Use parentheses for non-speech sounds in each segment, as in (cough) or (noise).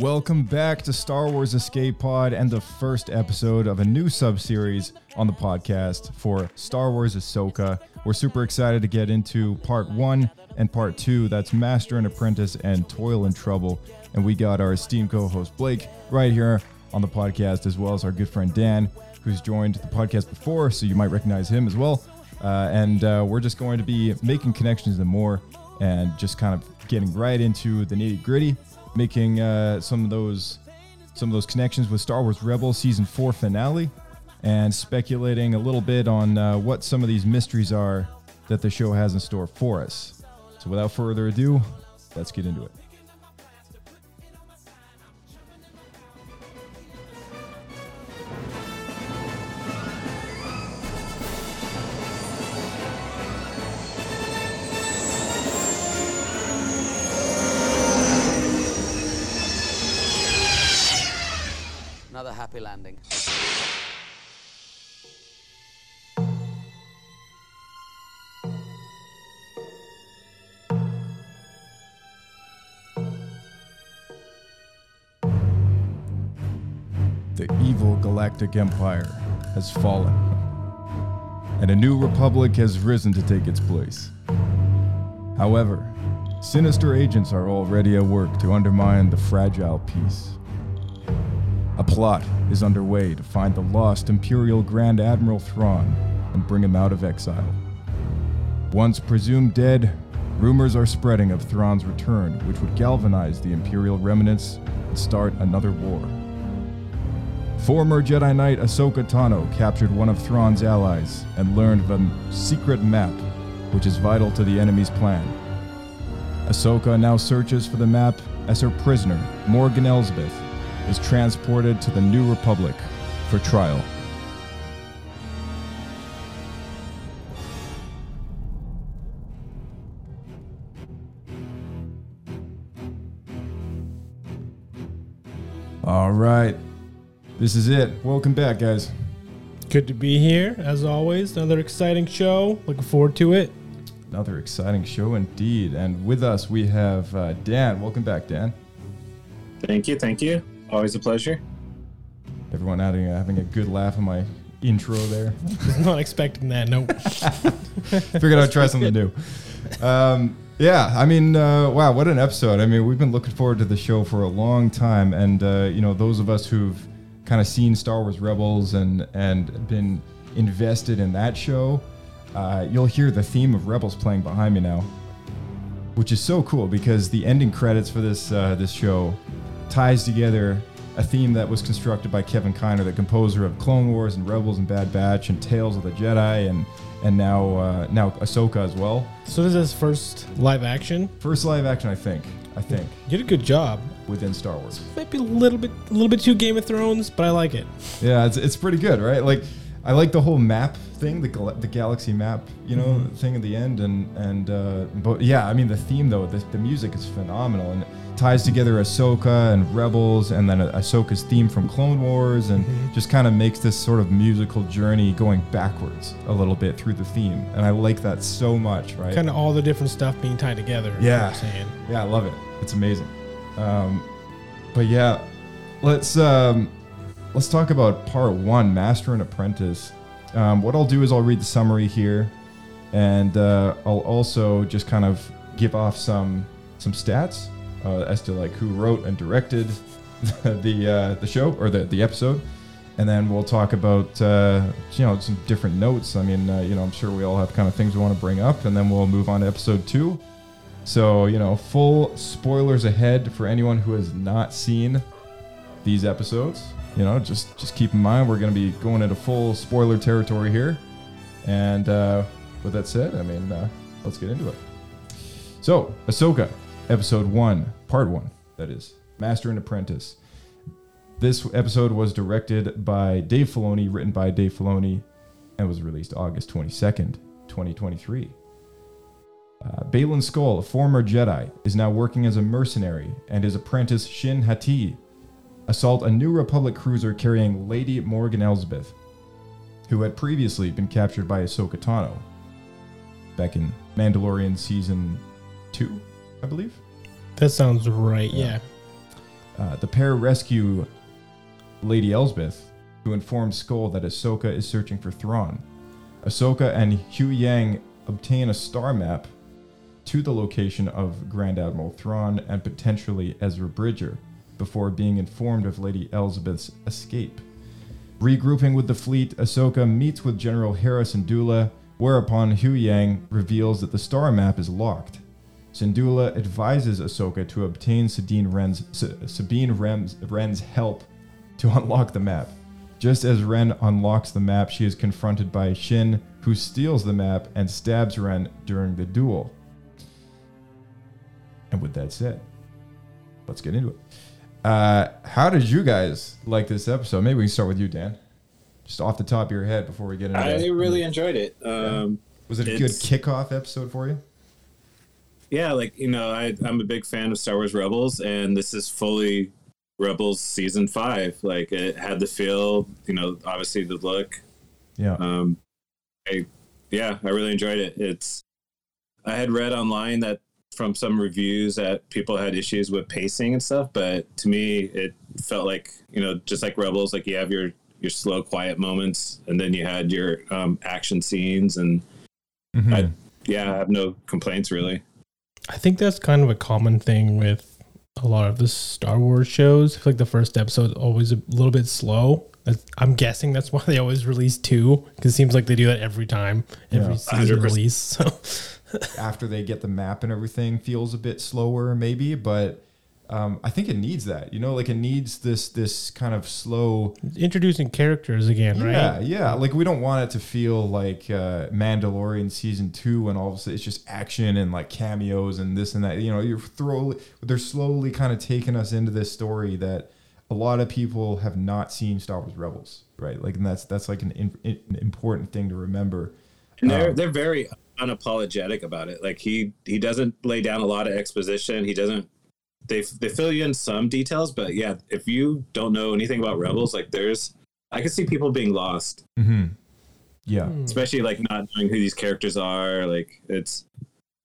Welcome back to Star Wars Escape Pod and the first episode of a new sub-series on the podcast for Star Wars Ahsoka. We're super excited to get into part one and part two. That's Master and Apprentice and Toil and Trouble. And we got our esteemed co-host Blake right here on the podcast, as well as our good friend Dan, who's joined the podcast before, so you might recognize him as well. Uh, and uh, we're just going to be making connections and more, and just kind of getting right into the nitty gritty, making uh, some of those some of those connections with Star Wars Rebels season four finale, and speculating a little bit on uh, what some of these mysteries are that the show has in store for us. So, without further ado, let's get into it. Happy landing. The evil galactic empire has fallen, and a new republic has risen to take its place. However, sinister agents are already at work to undermine the fragile peace. A plot is underway to find the lost Imperial Grand Admiral Thrawn and bring him out of exile. Once presumed dead, rumors are spreading of Thrawn's return, which would galvanize the Imperial remnants and start another war. Former Jedi Knight Ahsoka Tano captured one of Thrawn's allies and learned of a secret map, which is vital to the enemy's plan. Ahsoka now searches for the map as her prisoner, Morgan Elsbeth, is transported to the New Republic for trial. All right. This is it. Welcome back, guys. Good to be here, as always. Another exciting show. Looking forward to it. Another exciting show indeed. And with us, we have uh, Dan. Welcome back, Dan. Thank you, thank you. Always a pleasure. Everyone having a, having a good laugh at my intro there. Was (laughs) not expecting that. Nope. (laughs) Figured I'd try something new. Um, yeah, I mean, uh, wow, what an episode! I mean, we've been looking forward to the show for a long time, and uh, you know, those of us who've kind of seen Star Wars Rebels and and been invested in that show, uh, you'll hear the theme of Rebels playing behind me now, which is so cool because the ending credits for this uh, this show ties together a theme that was constructed by Kevin Kiner, the composer of Clone Wars and Rebels and Bad Batch and Tales of the Jedi and and now uh, now Ahsoka as well. so this is his first live action. First live action, I think. I think You did a good job. within Star Wars. Might be a little bit, a little bit too Game of Thrones, but I like it. Yeah, it's, it's pretty good, right? Like, I like the whole map thing, the gal- the galaxy map, you know, thing at the end, and and uh, but yeah, I mean the theme though, the, the music is phenomenal, and it ties together Ahsoka and Rebels, and then Ahsoka's theme from Clone Wars, and just kind of makes this sort of musical journey going backwards a little bit through the theme, and I like that so much, right? Kind of all the different stuff being tied together. Yeah. Yeah, I love it. It's amazing. Um, but yeah, let's um, let's talk about part one, Master and Apprentice. Um, what I'll do is I'll read the summary here, and uh, I'll also just kind of give off some some stats uh, as to like who wrote and directed (laughs) the uh, the show or the the episode, and then we'll talk about uh, you know some different notes. I mean, uh, you know, I'm sure we all have kind of things we want to bring up, and then we'll move on to episode two. So, you know, full spoilers ahead for anyone who has not seen these episodes. You know, just just keep in mind we're going to be going into full spoiler territory here. And uh, with that said, I mean, uh, let's get into it. So, Ahsoka, episode one, part one, that is, Master and Apprentice. This episode was directed by Dave Filoni, written by Dave Filoni, and was released August 22nd, 2023. Uh, Baylan Skoll, a former Jedi, is now working as a mercenary, and his apprentice Shin Hati assault a New Republic cruiser carrying Lady Morgan Elsbeth, who had previously been captured by Ahsoka Tano back in Mandalorian season two, I believe. That sounds right. Yeah. Uh, the pair rescue Lady Elsbeth, who informs Skoll that Ahsoka is searching for Thrawn. Ahsoka and Huyang obtain a star map to the location of Grand Admiral Thrawn and potentially Ezra Bridger before being informed of Lady Elsbeth's escape. Regrouping with the fleet, Ahsoka meets with General Hera Syndulla, whereupon Huyang reveals that the star map is locked. Syndulla advises Ahsoka to obtain Sabine Wren's, Sabine Wren's, Wren's help to unlock the map. Just as Wren unlocks the map, she is confronted by Shin, who steals the map and stabs Wren during the duel. And with that said, let's get into it. Uh, how did you guys like this episode? Maybe we can start with you, Dan. Just off the top of your head before we get into it. I it. really enjoyed it. Um, Was it a good kickoff episode for you? Yeah, like you know, I, I'm a big fan of Star Wars Rebels, and this is fully Rebels season five. Like it had the feel, you know, obviously the look. Yeah. Um, I, yeah, I really enjoyed it. It's, I had read online that from some reviews that people had issues with pacing and stuff, but to me, it felt like you know, just like Rebels, like you have your your slow, quiet moments, and then you had your um, action scenes, and Mhm. I, yeah, I have no complaints really. I think that's kind of a common thing with a lot of the Star Wars shows. I feel like the first episode is always a little bit slow. I'm guessing that's (laughs) why they always release two because it seems like they do that every time, every Yeah. season release. So (laughs) after they get the map and everything feels a bit slower maybe but um, i think it needs that you know like it needs this this kind of slow introducing characters again, yeah right? yeah yeah. like we don't want it to feel like uh, mandalorian season two and all of a sudden it's just action and like cameos and this and that you know you're throw they're slowly kind of taking us into this story that a lot of people have not seen star wars rebels right like and that's that's like an, in, an important thing to remember And they're Um, they're very unapologetic about it. Like he he doesn't lay down a lot of exposition. He doesn't. They they fill you in some details, but yeah, if you don't know anything about Rebels, like there's, I could see people being lost, hmm yeah especially like not knowing who these characters are. Like it's,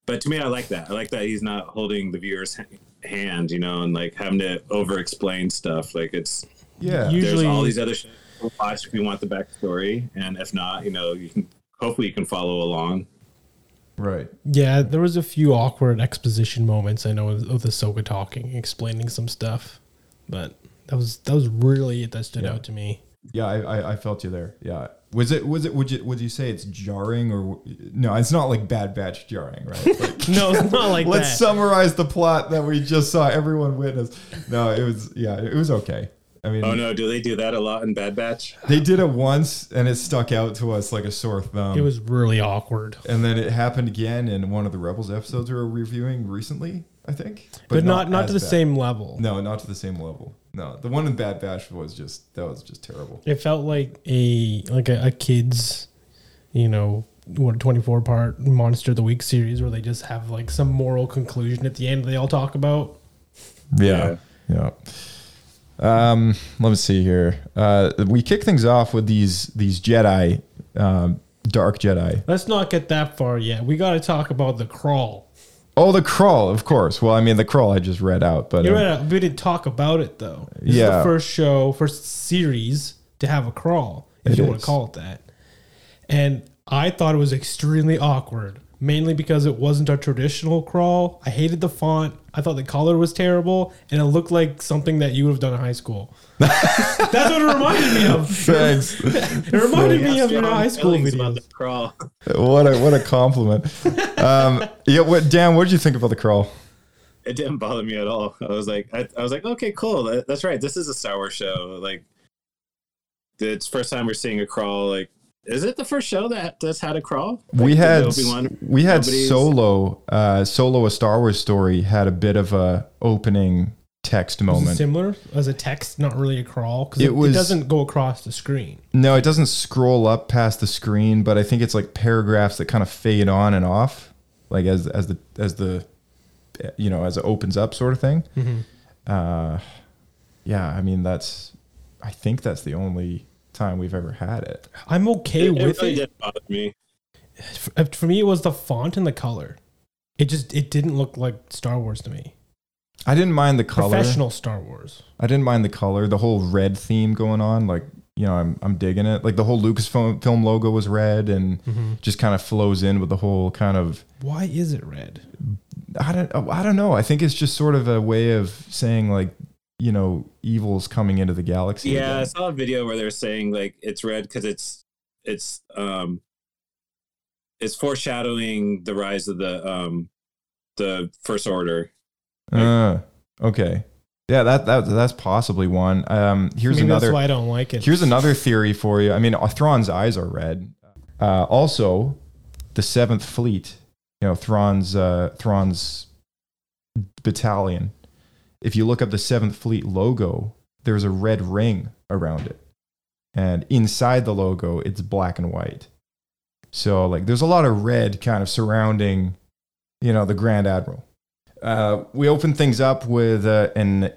but to me, I like that. I like that he's not holding the viewer's hand, you know, and like having to over explain stuff. Like it's yeah You- there's Usually- all these other shows to watch if you want the backstory, and if not, you know, you can hopefully you can follow along. Right Yeah, there was a few awkward exposition moments I know with, of the Ahsoka talking, explaining some stuff, but that was that was really it that stood Yeah. out to me. Yeah, I, I, I felt you there. Yeah, was it was it would you would you say it's jarring or no? It's not like Bad Batch jarring, right? (laughs) Like, No, it's not like (laughs) let's that. summarize the plot that we just saw everyone witness. No, it was yeah, it was okay. I mean, Oh no, do they do that a lot in Bad Batch? they did it once and it stuck out to us like a sore thumb. it was really awkward, and then it happened again in one of the Rebels episodes we were reviewing recently, I think, but, not not as to the bad. same level. No, not to the same level. No, the one in Bad Batch was just that was just terrible. It felt like a like a, a kids, you know, what twenty four part Monster of the Week series where they just have like some moral conclusion at the end they all talk about. Yeah. Yeah. Um, let me see here. Uh, we kick things off with these these Jedi, um, dark Jedi. Let's not get that far yet. We got to talk about the crawl. Oh, the crawl, of course. Well, I mean, the crawl I just read out, but You um, know, we didn't talk about it though. This is Yeah. the first show, first series to have a crawl, if It you want to call it that. And I thought it was extremely awkward, mainly because it wasn't a traditional crawl. I hated the font. I thought the color was terrible, and it looked like something that you would have done in high school. (laughs) That's what it reminded me of. thanks. (laughs) It reminded me of your Strong high school feelings about the crawl. what a what a compliment. (laughs) Um, yeah. What Dan? What did you think about the crawl? It didn't bother me at all. I was like, I, I was like, okay, cool. That, that's right. This is a Star Wars show. Like, it's first time we're seeing a crawl. Like, is it the first show that that's had a crawl? we had we had nobody's- solo uh solo a star wars story had a bit of a opening text Was it moment similar as a text, not really a crawl, because It it, it doesn't go across the screen. no it doesn't scroll up past the screen but i think it's like paragraphs that kind of fade on and off like as as the as the you know as it opens up sort of thing uh yeah i mean that's i think that's the only time we've ever had it I'm okay It, with really it. did bother me. For, uh, for me, it was the font and the color. It just it didn't look like Star Wars to me. i didn't mind the color Professional Star Wars. I didn't mind the color, the whole red theme going on. Like, you know, I'm I'm digging it. Like the whole Lucasfilm film logo was red and mm-hmm. just kind of flows in with the whole kind of Why is it red? I don't I don't know. I think it's just sort of a way of saying like, you know, evil's coming into the galaxy. Yeah, I saw a video where they're saying like it's red because it's it's um it's foreshadowing the rise of the um the first order. Uh, okay. Yeah, that that that's possibly one. Um here's I mean, another That's why I don't like it. Here's another theory for you. I mean, Thrawn's eyes are red. Uh, also, the Seventh Fleet, you know, Thrawn's uh, Thrawn's battalion. If you look up the Seventh Fleet logo, there's a red ring around it, and inside the logo, it's black and white. So, like, there's a lot of red kind of surrounding, you know, the Grand Admiral. Uh, we open things up with uh, an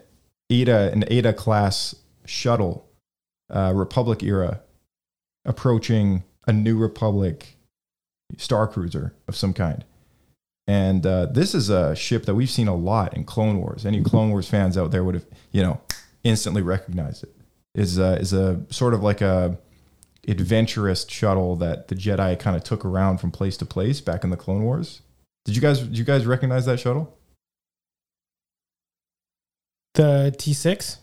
Eta, an Eta class shuttle uh, Republic era approaching a new Republic star cruiser of some kind. And uh, this is a ship that we've seen a lot in Clone Wars. Any Clone Wars fans out there would have, you know, instantly recognized it. Is uh, is a sort of like a adventurous shuttle that the Jedi kind of took around from place to place back in the Clone Wars. Did you guys did you guys recognize that shuttle? the T6.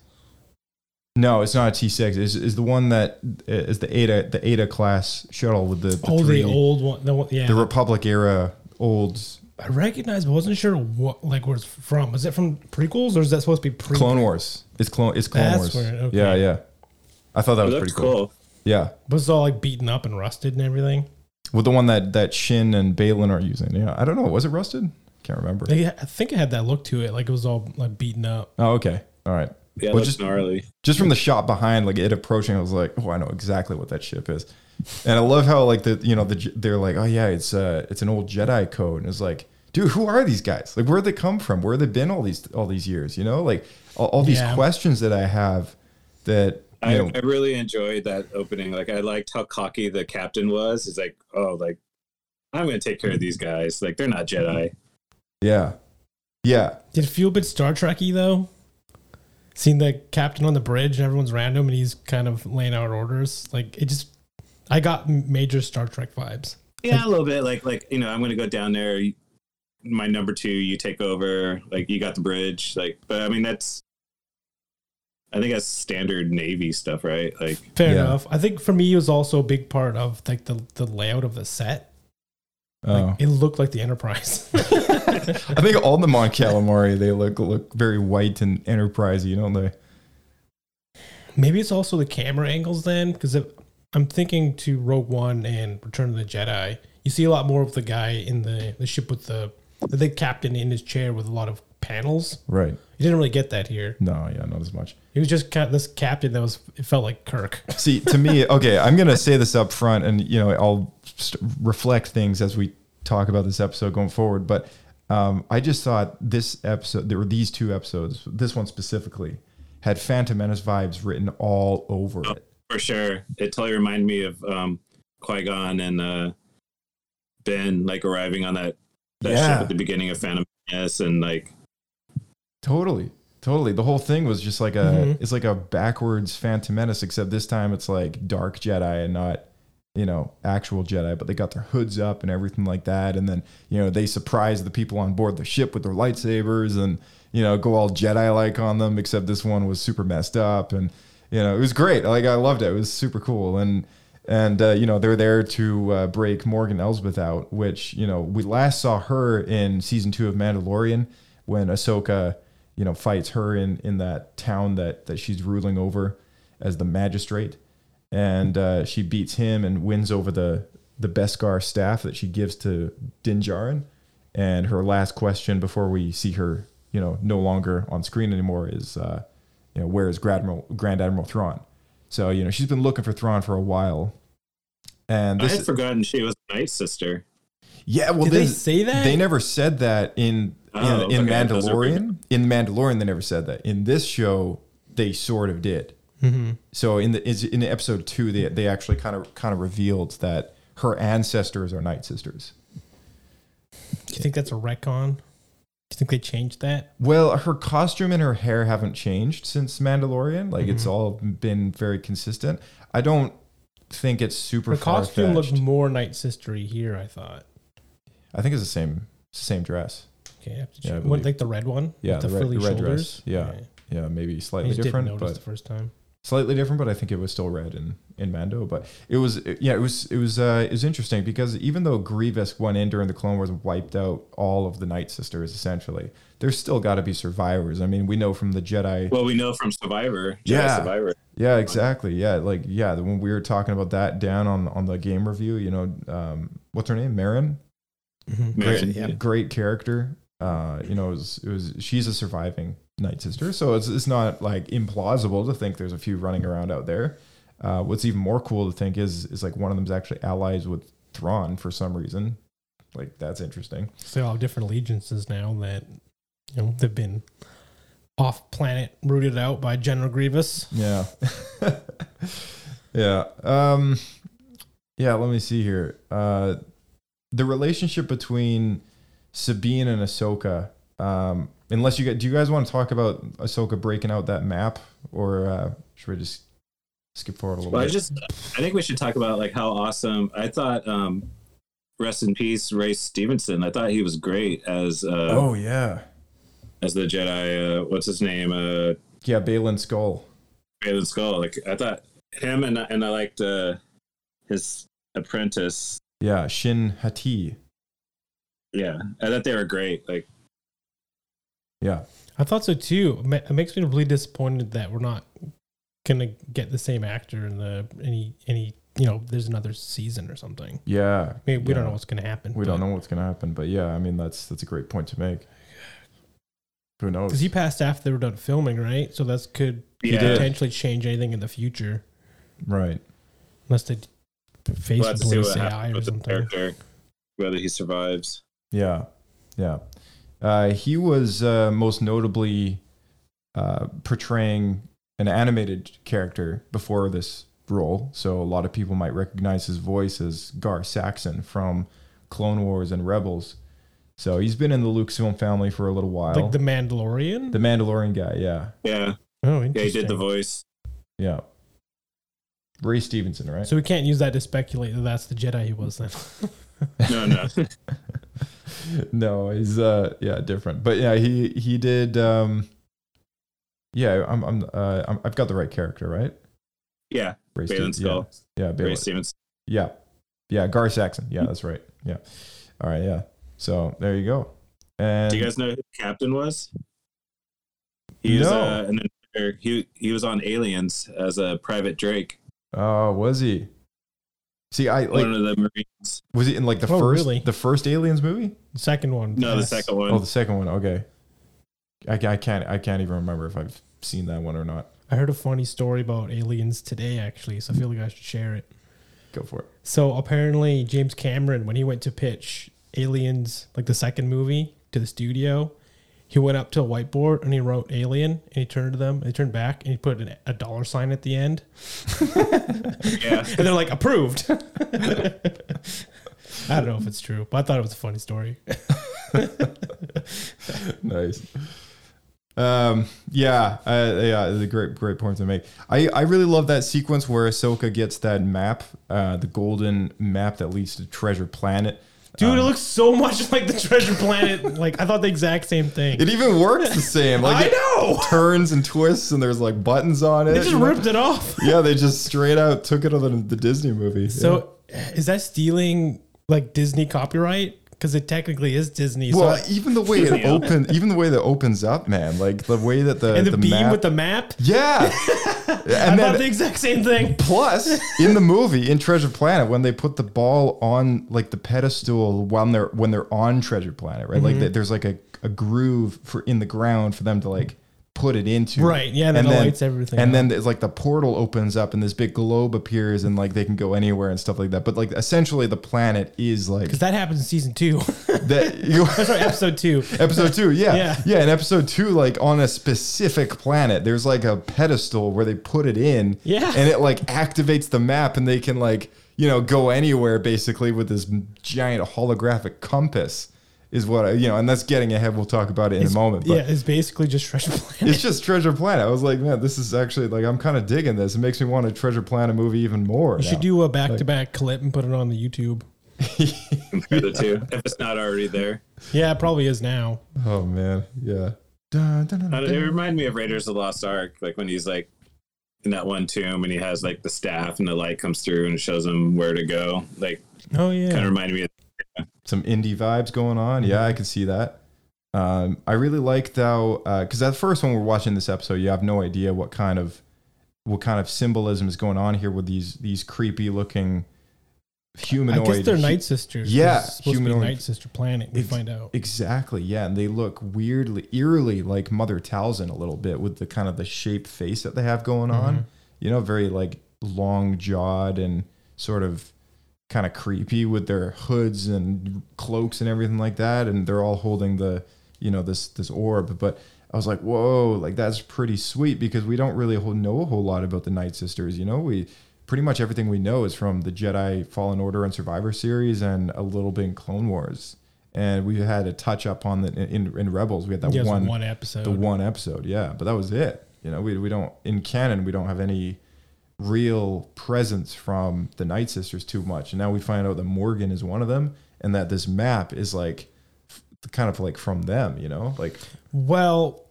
No, it's not a T six. Is is the one that is the Eta the Eta class shuttle with the, the Oh, three- the old one. The yeah. the Republic era old I recognized, but wasn't sure what like where it's from. Was it from prequels or is that supposed to be pre? Clone Wars. It's clone. It's Clone That's Wars. where- okay. Yeah, yeah. I thought that It was pretty cool. cool. Yeah, Was it all like beaten up and rusted and everything? with the one that that Shin and Baylan are using. Yeah, I don't know. Was it rusted? Can't remember. Like, I think it had that look to it. Like it was all like beaten up. Oh, okay. All right. Yeah, Well, just- gnarly. Just from the shot behind, like it approaching, I was like, oh, I know exactly what that ship is. And I love how like the you know the they're like, oh yeah, it's uh it's an old Jedi code, and it's like, dude, who are these guys? Like, where'd they come from? Where have they been all these all these years? You know, like all, all these Yeah. questions that I have that I, I really enjoyed that opening. Like I liked how cocky the captain was. He's like, oh, like I'm gonna take care of these guys. Like they're not Jedi. yeah yeah Did it feel a bit Star Trekky though? Seeing the captain on the bridge and everyone's random and he's kind of laying out orders. Like it just, I got major Star Trek vibes. Yeah, a little bit. Like like you know, I'm gonna go down there. My number two, you take over. Like you got the bridge. Like, but I mean that's. I think that's standard Navy stuff, right? Like, Fair Yeah. enough. I think for me it was also a big part of like the the layout of the set. oh. Like, it looked like the Enterprise. (laughs) (laughs) I think all the Mon Calamari they look look very white and enterprisey, don't they? Maybe it's also the camera angles then, because I'm thinking to Rogue One and Return of the Jedi. You see a lot more of the guy in the, the ship with the the captain in his chair with a lot of panels. Right. You didn't really get that here. No, yeah, not as much. He was just ca- this captain that was. It felt like Kirk. (laughs) See, to me, okay, I'm gonna say this up front, and you know, I'll st- reflect things as we talk about this episode going forward. But um, I just thought this episode, there were these two episodes, this one specifically, had Phantom Menace vibes written all over it. For sure, it totally reminded me of um, Qui Gon and uh, Ben, like arriving on that that Yeah. ship at the beginning of Phantom Menace, and like Totally, totally. The whole thing was just like a, Mhm. it's like a backwards Phantom Menace, except this time it's like dark Jedi and not, you know, actual Jedi. But they got their hoods up and everything like that, and then you know they surprise the people on board the ship with their lightsabers and you know go all Jedi like on them. Except this one was super messed up, and you know it was great. Like I loved it. It was super cool, and and uh, you know they're there to uh, break Morgan Elsbeth out, which you know we last saw her in season two of Mandalorian when Ahsoka you know fights her in in that town that that she's ruling over as the magistrate and uh, she beats him and wins over the the Beskar staff that she gives to Din Djarin. And her last question before we see her, you know, no longer on screen anymore is, uh, you know, where is Grand Admiral, Grand Admiral Thrawn? So you know she's been looking for Thrawn for a while, and I this had forgotten she was a Night Sister. yeah, well, Did they this- say that? They never said that in in, Oh, in okay. Mandalorian. In Mandalorian, they never said that. In this show, they sort of did. Mm-hmm. So in the is- in episode two, they they actually kind of kind of revealed that her ancestors are Night Sisters. Do you think that's a retcon? You think they changed that? Well, her costume and her hair haven't changed since Mandalorian. Like it's mm-hmm. all been very consistent. I don't think it's super. Her costume far-fetched. looked more Night Sistery here. I thought. I think it's the same it's the same dress. Okay, I have to Yeah. What, like the red one? Yeah, With the, the red- frilly the red dress. Yeah. Okay. Yeah, maybe slightly different, didn't notice but the first time. Slightly different, but I think it was still red in, in Mando. But it was yeah, it was it was uh, it was interesting because even though Grievous went in during the Clone Wars and wiped out all of the Night Sisters essentially, there's still got to be survivors. I mean, we know from the Jedi. Well, we know from Survivor. Jedi Yeah. Survivor. yeah, exactly. Yeah, like yeah, when we were talking about that down on on the game review, you know, um, what's her name, Merrin. Mm-hmm. Merrin, great, yeah. great character. Uh, you know, it was, it was she's a surviving Night Sister, so it's it's not like implausible to think there's a few running around out there. Uh, what's even more cool to think is is like one of them's actually allies with Thrawn for some reason. Like that's interesting. So they all have different allegiances now that you know they've been off planet rooted out by General Grievous. Yeah, (laughs) yeah, um, yeah. Let me see here. Uh, the relationship between Sabine and Ahsoka. Um, unless you get, do you guys want to talk about Ahsoka breaking out that map, or uh, should we just skip forward a little Well, I bit? just I think we should talk about like how awesome I thought. um Rest in peace, Ray Stevenson. I thought he was great as uh, oh yeah, as the Jedi. Uh, what's his name? Uh, yeah, Baylan Skoll. Baylan Skoll. Like I thought him and and I liked uh, his apprentice. Yeah, Shin Hati. Yeah, I thought they were great. Like Yeah, I thought so too. It makes me really disappointed that we're not gonna get the same actor in the any any you know there's another season or something. yeah. I mean, we don't know what's gonna happen. We don't know what's gonna happen, but yeah, I mean that's that's a great point to make. Who knows? because he passed after they were done filming, right? So that's could Yeah. potentially change anything in the future right. unless they face we'll have to police AI or something. character, whether he survives. Yeah, yeah. Uh, he was uh, most notably uh, portraying an animated character before this role, so a lot of people might recognize his voice as Gar Saxon from Clone Wars and Rebels. So he's been in the Lucasfilm family for a little while. Like the Mandalorian. the Mandalorian guy, yeah, Yeah, oh, yeah, he did the voice. yeah. Ray Stevenson, right? So we can't use that to speculate that that's the Jedi he was then. No, no. (laughs) (laughs) no, he's uh yeah different, but yeah he he did um yeah I'm I'm uh I'm, I've got the right character right? Yeah, Ray Balin yeah. Yeah Ray Balin. Stevenson. yeah. Yeah Gar Saxon. Yeah that's right. Yeah. All right yeah. So there you go. And Do you guys know who the captain was? He was No. uh, an he he was on Aliens as a private Drake, oh was he see I like one of the Marines. was he in like the Oh, first really? the first Aliens movie The second one. No, the second one. oh the second one okay I, I can't I can't even remember if I've seen that one or not I heard a funny story about aliens today, actually, so I feel like I should share it. go for it So apparently, James Cameron, when he went to pitch Aliens, like the second movie, to the studio, he went up to a whiteboard and he wrote Alien, and he turned to them, and he turned back, and he put an, a dollar sign at the end, (laughs) yeah, and they're like approved. (laughs) I don't know if it's true, but I thought it was a funny story. (laughs) nice. Um, yeah, uh, yeah, it's a great, great point to make. I, I really love that sequence where Ahsoka gets that map, uh, the golden map that leads to Treasure Planet. Dude, Um, it looks so much (laughs) like the Treasure Planet. Like I thought the exact same thing. It even works the same. Like (laughs) I know. turns and twists, and there's like buttons on it. They just ripped it off. (laughs) Yeah, they just straight out took it out of the, the Disney movie. So is that stealing like Disney copyright? Because it technically is Disney. Well, so, even the way it Yeah. open, even the way that opens up, man, like the way that the and the, the beam map, with the map. yeah, (laughs) I and thought then the exact same thing. Plus, in the movie in Treasure Planet, when they put the ball on like the pedestal when they're when they're on Treasure Planet, right? Mm-hmm. Like th- there's like a, a groove for in the ground for them to like put it into. Right, yeah, and then it lights everything And up. then it's like the portal opens up and this big globe appears and like they can go anywhere and stuff like that. But like essentially the planet is like Because that happens in season two. (laughs) that (laughs) you oh, Sorry, episode two. (laughs) Episode two, yeah. Yeah. yeah. in episode two, like on a specific planet, there's like a pedestal where they put it in. Yeah. And it like activates the map and they can like, you know, go anywhere basically with this giant holographic compass is what I, you know, and that's getting ahead. We'll talk about it in a moment. But yeah, it's basically just Treasure Planet. it's just Treasure Planet. I was like, man, this is actually like, I'm kind of digging this. It makes me want to Treasure Planet movie even more. You should do a back to back clip and put it on the YouTube. Compare the two if it's not already there. Yeah, it probably is now. Oh, man. Yeah. Dun, dun, dun, It dun. reminded me of Raiders of the Lost Ark, like when he's like in that one tomb and he has like the staff and the light comes through and shows him where to go. Like Oh yeah. kind of reminded me of some indie vibes going on. Yeah, I can see that. Um, I really liked how because at first when we're watching this episode, you have no idea what kind of what kind of symbolism is going on here with these these creepy looking humanoids. I guess they're night sisters. Yeah, humanoid- night sister planet. We Ex- find out. Exactly. Yeah, and they look weirdly, eerily like Mother Talzin a little bit with the kind of the shape face that they have going on. You know, very like long jawed and sort of kind of creepy with their hoods and cloaks and everything like that. And they're all holding the, you know, this this orb. But I was like, whoa, like that's pretty sweet because we don't really know a whole lot about the Night Sisters. You know, we pretty much everything we know is from the Jedi Fallen Order and Survivor series and a little bit in Clone Wars. And we had a touch up on the in, in Rebels. We had that Yeah, one one episode. the one episode, yeah. But that was it. You know, we we don't in canon we don't have any real presence from the Night Sisters too much. And now we find out that Morgan is one of them, and that this map is like f- kind of like from them. You know, like Well,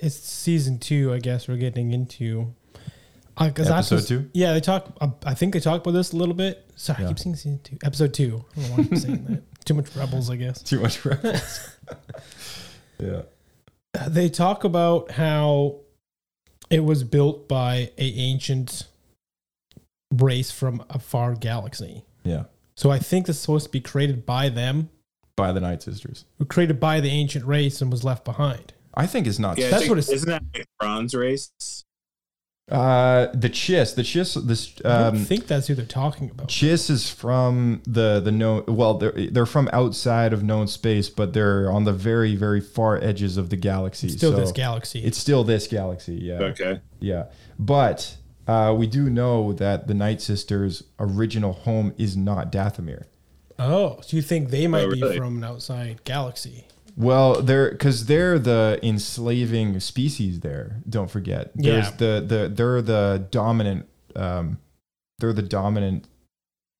it's season two. I guess we're getting into. Uh, 'cause Episode was- two? Yeah, they talk. Uh, I think they talk about this a little bit. Sorry, I keep saying season two, episode two. I don't know why I'm saying that. (laughs) Too much rebels, I guess. too much rebels. (laughs) yeah. They talk about how it was built by a ancient race from a far galaxy. Yeah. So I think this is supposed to be created by them, By the Night Sisters. who created by the ancient race and was left behind. I think it's not. yeah, That's think- what it's- isn't that like bronze race? Uh, the Chiss. The Chiss. This. I Um, think that's who they're talking about. Chiss is from the the known. Well, they're they're from outside of known space, but they're on the very very far edges of the galaxy. Still so this galaxy. It's still this galaxy. Yeah. Okay. Yeah. But uh, we do know that the Night Sisters' original home is not Dathomir. Oh, so you think they might Oh, be from an outside galaxy? Well, they're because they're the enslaving species. There, don't forget. There's Yeah. the the they're the dominant. Um, they're the dominant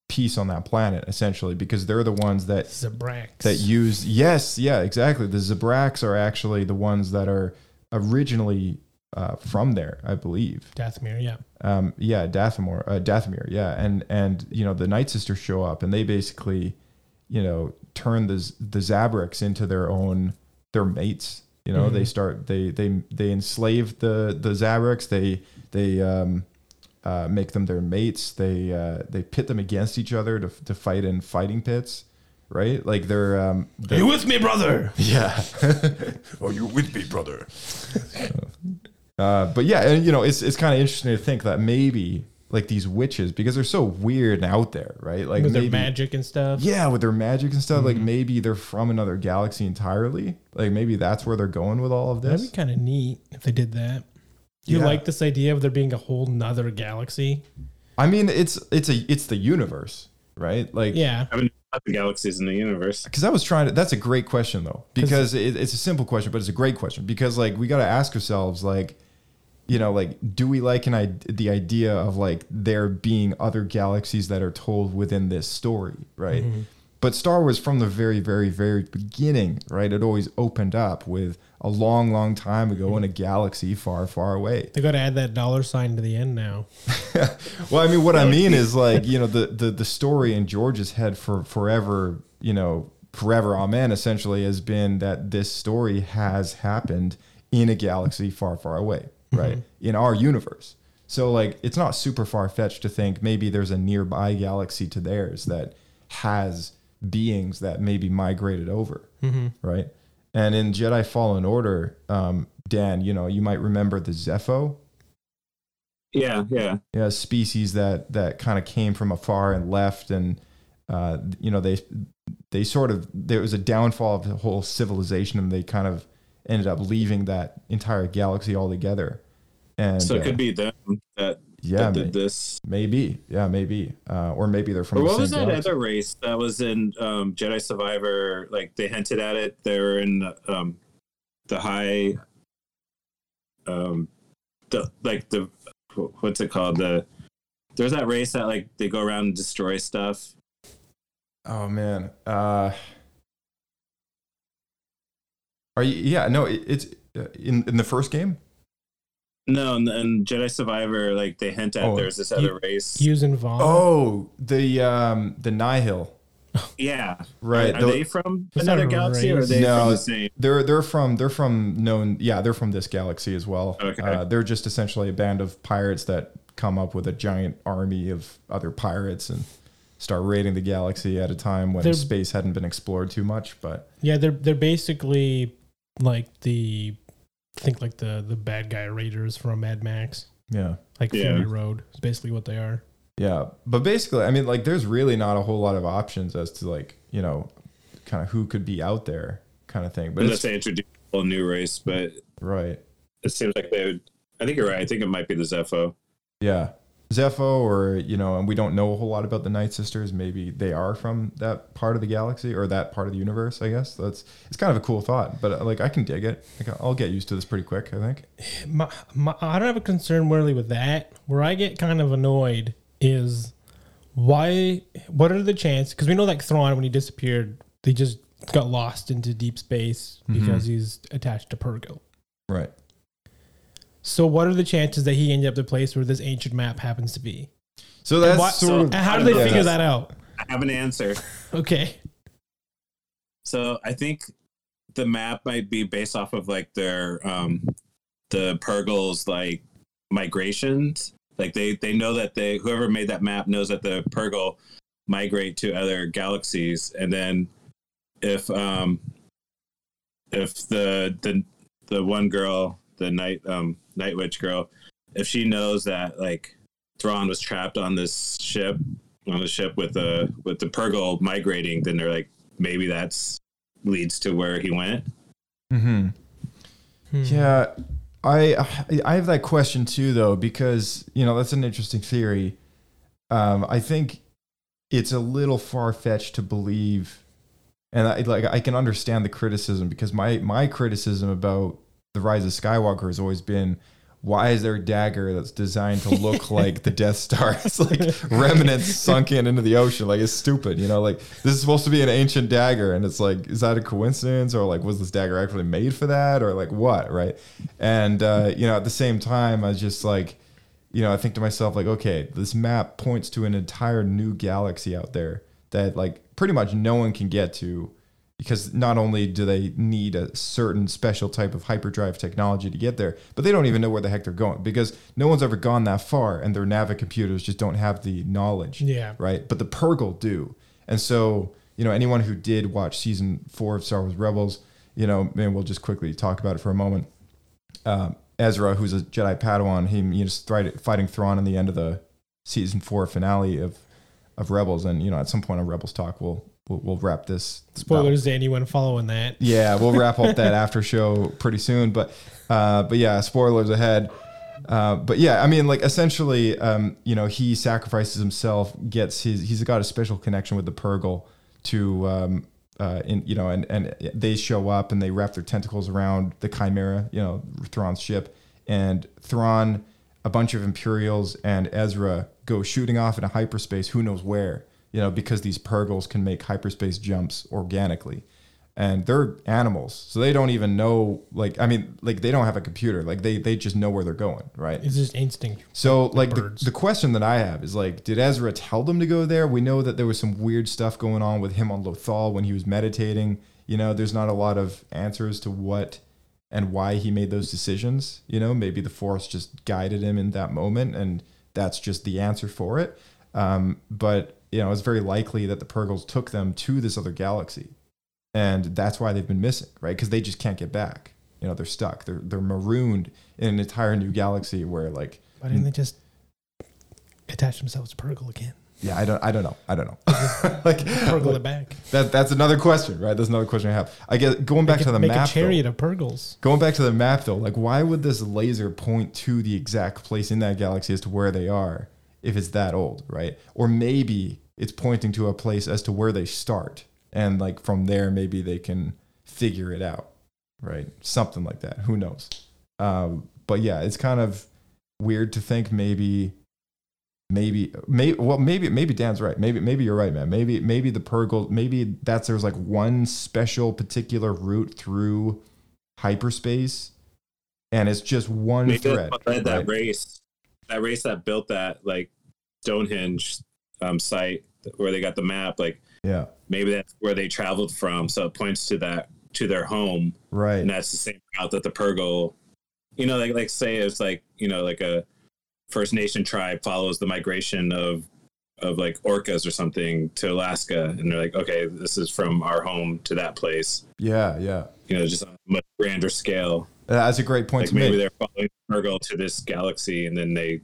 piece on that planet essentially because they're the ones that Zabraks. that use yes yeah exactly the Zabraks are actually the ones that are originally uh, from there I believe Dathomir, yeah. um, yeah, Dathomir, uh, Dathomir, yeah, and and you know the Night Sisters show up and they basically, you know, turn the the Zabraks into their own their mates. You know, they start they they they enslave the the Zabraks. They they um, uh, make them their mates. They uh, they pit them against each other to to fight in fighting pits. Right, like they're um, Are you with me, brother? (laughs) yeah. (laughs) Are you with me, brother? (laughs) Uh, but yeah, and you know, it's it's kind of interesting to think that maybe like these witches because they're so weird and out there, right? Like With maybe, their magic and stuff. yeah, with their magic and stuff. Mm-hmm. Like maybe they're from another galaxy entirely. Like maybe that's where they're going with all of this. That'd be kind of neat if they did that. Do You Yeah. like this idea of there being a whole nother galaxy? I mean, it's it's a it's the universe, right? Like Yeah. I mean, the galaxies in the universe. because I was trying to. That's a great question though, because it, it's a simple question, but it's a great question because like we got to ask ourselves like, you know, like do we like an I- the idea of like there being other galaxies that are told within this story, right? Mm-hmm. But Star Wars from the very, very, very beginning, right? It always opened up with a long, long time ago in a mm-hmm. galaxy far, far away. They got to add that dollar sign to the end now. (laughs) Well, I mean, what I (laughs) mean is like you know the the the story in George's head for forever, you know, forever amen essentially has been that this story has happened in a galaxy far far away right. In our universe. So like it's not super far fetched to think maybe there's a nearby galaxy to theirs that has beings that maybe migrated over. Right? And in jedi fallen order um, dan you know you might remember the Zeffo. Yeah, yeah. yeah, species that that kind of came from afar and left, and uh, you know they they sort of there was a downfall of the whole civilization, and they kind of ended up leaving that entire galaxy altogether. And So it uh, could be them that, yeah, that did may- this. maybe yeah, maybe, uh, or maybe they're from. Or the what was that galaxy. other race that was in um, Jedi Survivor? Like they hinted at it. They were in um, the high, um, the like the what's it called? The there's that race that like they go around and destroy stuff. Oh man, uh, are you? Yeah, no, it, it's uh, in in the first game. No, and, and Jedi Survivor, like they hint at Oh, there's this you- other race. Using Vaughn. Oh, the um the Nihil. yeah, Right, Are, the- they from another not a galaxy, or are they No, from the same? They're they're from they're from known yeah they're from this galaxy as well. Okay. Uh, they're just essentially a band of pirates that come up with a giant army of other pirates and start raiding the galaxy at a time when They're- space hadn't been explored too much. But Yeah, they're they're basically like the I think like the the bad guy raiders from Mad Max, yeah, like Yeah. Fury Road. Is basically what they are. yeah. But basically, I mean, like, there's really not a whole lot of options as to like you know, kind of who could be out there, kind of thing. But Unless it's they introduce a whole new race, but right. it seems like they would. I think you're right. I think it might be the Zeffo. Yeah. Zeffo, or you know, and we don't know a whole lot about the Night Sisters. Maybe they are from that part of the galaxy or that part of the universe. I guess that's it's kind of a cool thought, but uh, like I can dig it. Like, I'll get used to this pretty quick. I think. My, my, I don't have a concern really with that. Where I get kind of annoyed is why. What are the chances? Because we know like Thrawn when he disappeared, they just got lost into deep space because he's attached to Purrgil. Right. So what are the chances that he ended up the place where this ancient map happens to be? So that's Why- sort of. and how do they yeah, figure that out? I have an answer. Okay. So I think the map might be based off of like their um the Purrgils like migrations. Like they they know that they whoever made that map knows that the Purrgil migrate to other galaxies, and then if um if the the the one girl the night um night witch girl if she knows that like Thrawn was trapped on this ship on the ship with the with the Purrgil migrating, then they're like maybe that's leads to where he went. hmm Yeah, I I have that question too, though, because you know that's an interesting theory. Um, I think it's a little far fetched to believe, and I like I can understand the criticism because my my criticism about the Rise of Skywalker has always been. Why is there a dagger that's designed to look (laughs) like the Death Star? (laughs) It's like remnants sunk in into the ocean. Like it's stupid, you know. Like this is supposed to be an ancient dagger, and it's like, is that a coincidence, or like was this dagger actually made for that, or like what, right? And uh, you know, at the same time, I was just like, you know, I think to myself like, okay, this map points to an entire new galaxy out there that like pretty much no one can get to because not only do they need a certain special type of hyperdrive technology to get there, but they don't even know where the heck they're going because no one's ever gone that far and their Navi computers just don't have the knowledge. Yeah. Right. But the Purrgil do. And so, you know, anyone who did watch season four of Star Wars Rebels, you know, maybe we'll just quickly talk about it for a moment. Um, Ezra, who's a Jedi Padawan, he you know, fight- fighting Thrawn in the end of the season four finale of of Rebels, and you know, at some point on Rebels talk, we'll we'll, we'll wrap this. Spoilers to anyone following that. Yeah, we'll wrap up that (laughs) after show pretty soon, but uh, but yeah, spoilers ahead. Uh, but yeah, I mean, like essentially, um, you know, he sacrifices himself, gets his, he's got a special connection with the Purrgil to, um, uh, in, you know, and, and they show up and they wrap their tentacles around the Chimera, you know, Thrawn's ship, and Thrawn, a bunch of Imperials and Ezra go shooting off in a hyperspace, who knows where, you know, because these Purrgils can make hyperspace jumps organically. and they're animals, so they don't even know. Like, I mean, like they don't have a computer. Like they they just know where they're going, right? It's just instinct. So, like, the, the question that I have is like, did Ezra tell them to go there? We know that there was some weird stuff going on with him on Lothal when he was meditating. You know, there's not a lot of answers to what and why he made those decisions. You know, maybe the Force just guided him in that moment, and that's just the answer for it. Um, but you know, it's very likely that the Purrgils took them to this other galaxy, and that's why they've been missing, right? Because they just can't get back. You know, they're stuck. They're they're marooned in an entire new galaxy where like Why didn't they just attach themselves to Purrgil again? Yeah, I don't. I don't know. I don't know. (laughs) (laughs) like Purrgil it back. that. That's another question, right? That's another question I have. I guess going back Make, to the make map. a chariot though, of Purrgils. going back to the map though, like why would this laser point to the exact place in that galaxy as to where they are if it's that old, right? Or maybe it's pointing to a place as to where they start, and like from there maybe they can figure it out, right? Something like that. Who knows? Um, but yeah, it's kind of weird to think maybe maybe maybe well maybe maybe Dan's right. Maybe maybe you're right, man. Maybe maybe the Purrgil maybe that's there's like one special particular route through hyperspace and it's just one Maybe thread. what that race, that race that built that like Stonehenge um, site where they got the map. Like Yeah. maybe that's where they traveled from, so it points to that to their home, Right. and that's the same route that the Purrgil. You know, like like say it's like you know like a First Nation tribe follows the migration of of like orcas or something to Alaska, and they're like, okay, this is from our home to that place. Yeah, yeah. You know, just on a much grander scale. That's a great point Like to maybe make. they're following Purrgil to this galaxy, and then they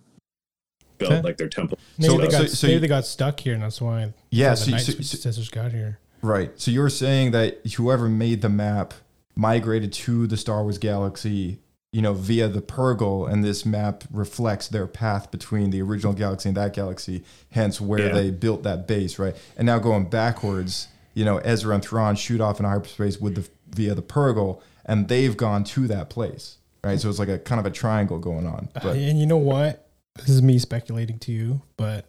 built Okay. like their temple. Maybe, So- they, got, so- so maybe you- they got stuck here, and that's why. Yeah, the so- Night so- so- Sisters got here. Right. So you're saying that whoever made the map migrated to the Star Wars galaxy, you know, via the Purrgil, and this map reflects their path between the original galaxy and that galaxy, hence where Yeah. they built that base, right? And now going backwards, you know, Ezra and Thrawn shoot off in hyperspace with the via the Purrgil, and they've gone to that place, right? So it's like a kind of a triangle going on. Uh, but and you know what? This is me speculating to you, but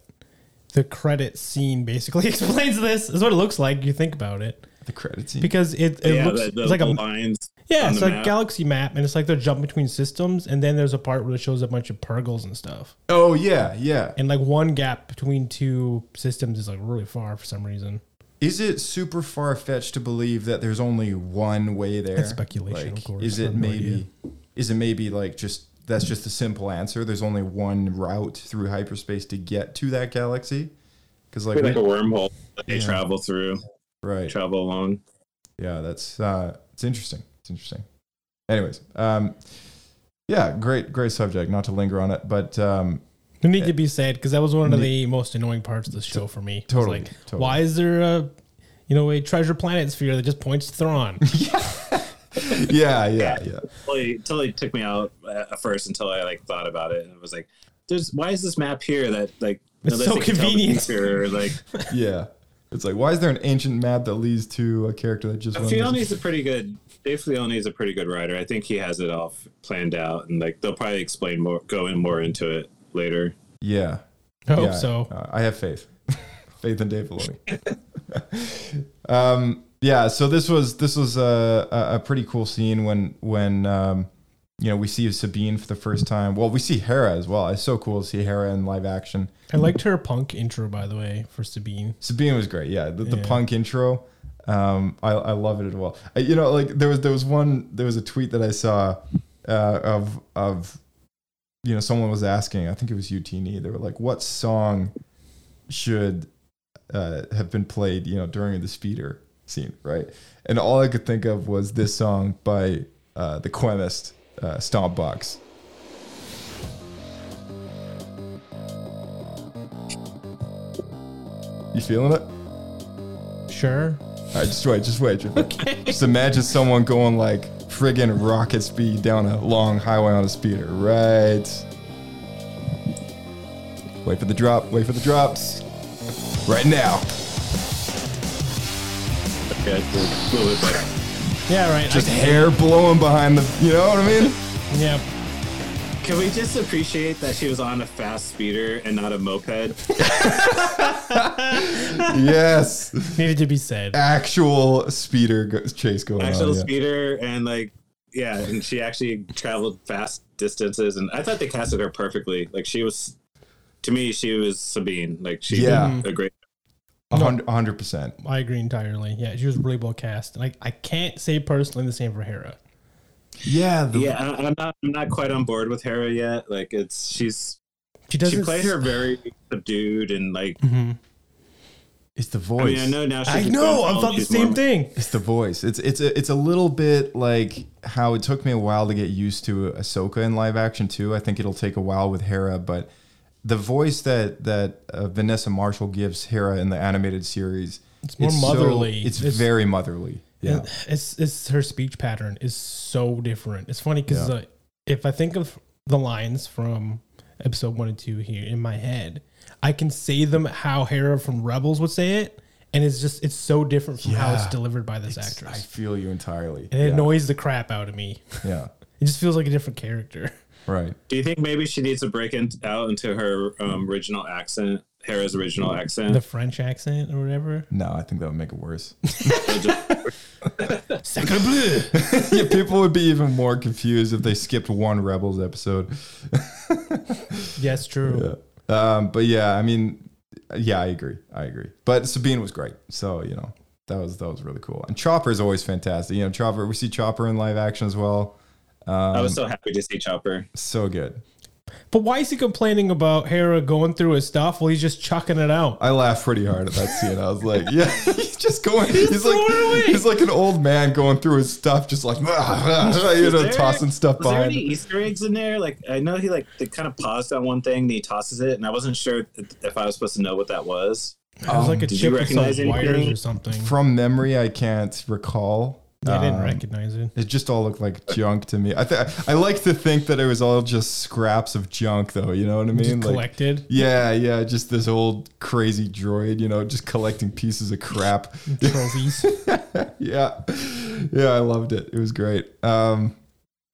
the credit scene basically (laughs) explains this. Is what it looks like. You think about it, the credit scene. because it, it yeah, looks the, the, it's like the a lines. yeah, it's the like map. galaxy map, and it's like they're jumping between systems, and then there's a part where it shows a bunch of Purrgils and stuff, oh yeah, yeah. and like one gap between two systems is like really far for some reason. Is it super far fetched to believe that there's only one way there? That's speculation, of course. Is it maybe? idea. Is it maybe like just that's just a simple answer? There's only one route through hyperspace to get to that galaxy. Because like, like a wormhole that they Yeah. travel through, right, travel along. yeah, that's uh, it's interesting. It's interesting. Anyways, um, yeah, great, great subject. Not to linger on it, but um, It need to be said because that was one of the most annoying parts of the show for me. Totally, like, totally. why is there a, you know, a treasure planet sphere that just points to Thrawn? yeah, (laughs) (laughs) (laughs) yeah, yeah. Totally, totally took me out at first until I like thought about it and it was like, "There's why is this map here that like It's unless so they can tell the convenient. future, like (laughs) yeah. It's like, why is there an ancient map that leads to a character that just went Filoni's a pretty good. Dave Filoni is a pretty good writer. I think he has it all planned out, and like they'll probably explain more, go in more into it later. Yeah, I hope Yeah, so. uh, I have faith, (laughs) faith in Dave Filoni. um, yeah, so this was this was a, a, pretty cool scene when when um, you know we see Sabine for the first time. Well, we see Hera as well. It's so cool to see Hera in live action. I liked her punk intro, by the way, for Sabine. Sabine was great. Yeah, the, the Yeah. punk intro. Um, I, I love it as well. I, you know, like there was there was one there was a tweet that I saw uh, of of you know someone was asking. I think it was UTNE. They were like, "What song should uh, have been played?" You know, during the speeder scene, right? And all I could think of was this song by uh, the Quemist, uh, Stomp Box. You feeling it? Sure. All right, just wait, just wait. (laughs) Just, wait. just imagine someone going like friggin' rocket speed down a long highway on a speeder, right? Wait for the drop, wait for the drops. Right now. Okay, it's a little bit better. Yeah, right. Just hair blowing behind the, you know what I mean? yeah. Can we just appreciate that she was on a fast speeder and not a moped? (laughs) (laughs) yes, Needed to be said. actual speeder go- chase going Actual on. yeah. speeder and like yeah, and she actually traveled fast distances and I thought they casted her perfectly. Like she was to me she was Sabine. Like she Yeah. did a great A hun- a hundred percent. I agree entirely. Yeah, she was really well cast. Like I can't say personally the same for Hera. Yeah, the, Yeah, I- I'm not I'm not quite on board with Hera yet. Like it's she's She doesn't. she played her very subdued and like mm-hmm. it's the I voice. mean I know now she's I a know. grandma, I thought the same more- thing. It's the voice. It's it's a, it's a little bit like how it took me a while to get used to Ahsoka in live action too. I think it'll take a while with Hera, but the voice that that uh, Vanessa Marshall gives Hera in the animated series, It's more so- motherly. it's, It's- very motherly. Yeah, It's it's her speech pattern is so different. It's funny because Yeah. uh, if I think of the lines from episode one and two here in my head, I can say them how Hera from Rebels would say it, and it's just it's so different from how it's delivered by this I actress, I feel you entirely. and it yeah. annoys the crap out of me. yeah, (laughs) It just feels like a different character. Right. Do you think maybe she needs to break in, out into her um, original accent, Hera's original accent? The French accent or whatever. No, I think that would make it worse. (laughs) Sacre bleu. (laughs) yeah, people would be even more confused if they skipped one Rebels episode. (laughs) yes, true. Yeah. Um, but yeah, I mean, yeah, I agree. I agree. But Sabine was great. So, you know, that was that was really cool. And Chopper is always fantastic. You know, Chopper, we see Chopper in live action as well. I was um, so happy to see Chopper. So good. But why is he complaining about Hera going through his stuff while he's just chucking it out? I laughed pretty hard at that scene. I was like, (laughs) yeah, (laughs) he's just going. He's, throwing like away. he's like an old man going through his stuff, just like (laughs) you know, there- tossing stuff Was there behind. any Easter eggs in there? Like I know he like they kind of paused on one thing, and he tosses it, and I wasn't sure if I was supposed to know what that was. Um, it was like a did you chip with some recognize wires or something. From memory, I can't recall. I didn't Um, recognize it. It just all looked like junk to me. I th- I like to think that it was all just scraps of junk, though. You know what I mean? Just Like- collected. yeah, yeah, just this old crazy droid, you know, just collecting pieces of crap. (laughs) trophies. (laughs) yeah, yeah, I loved it. It was great. Um,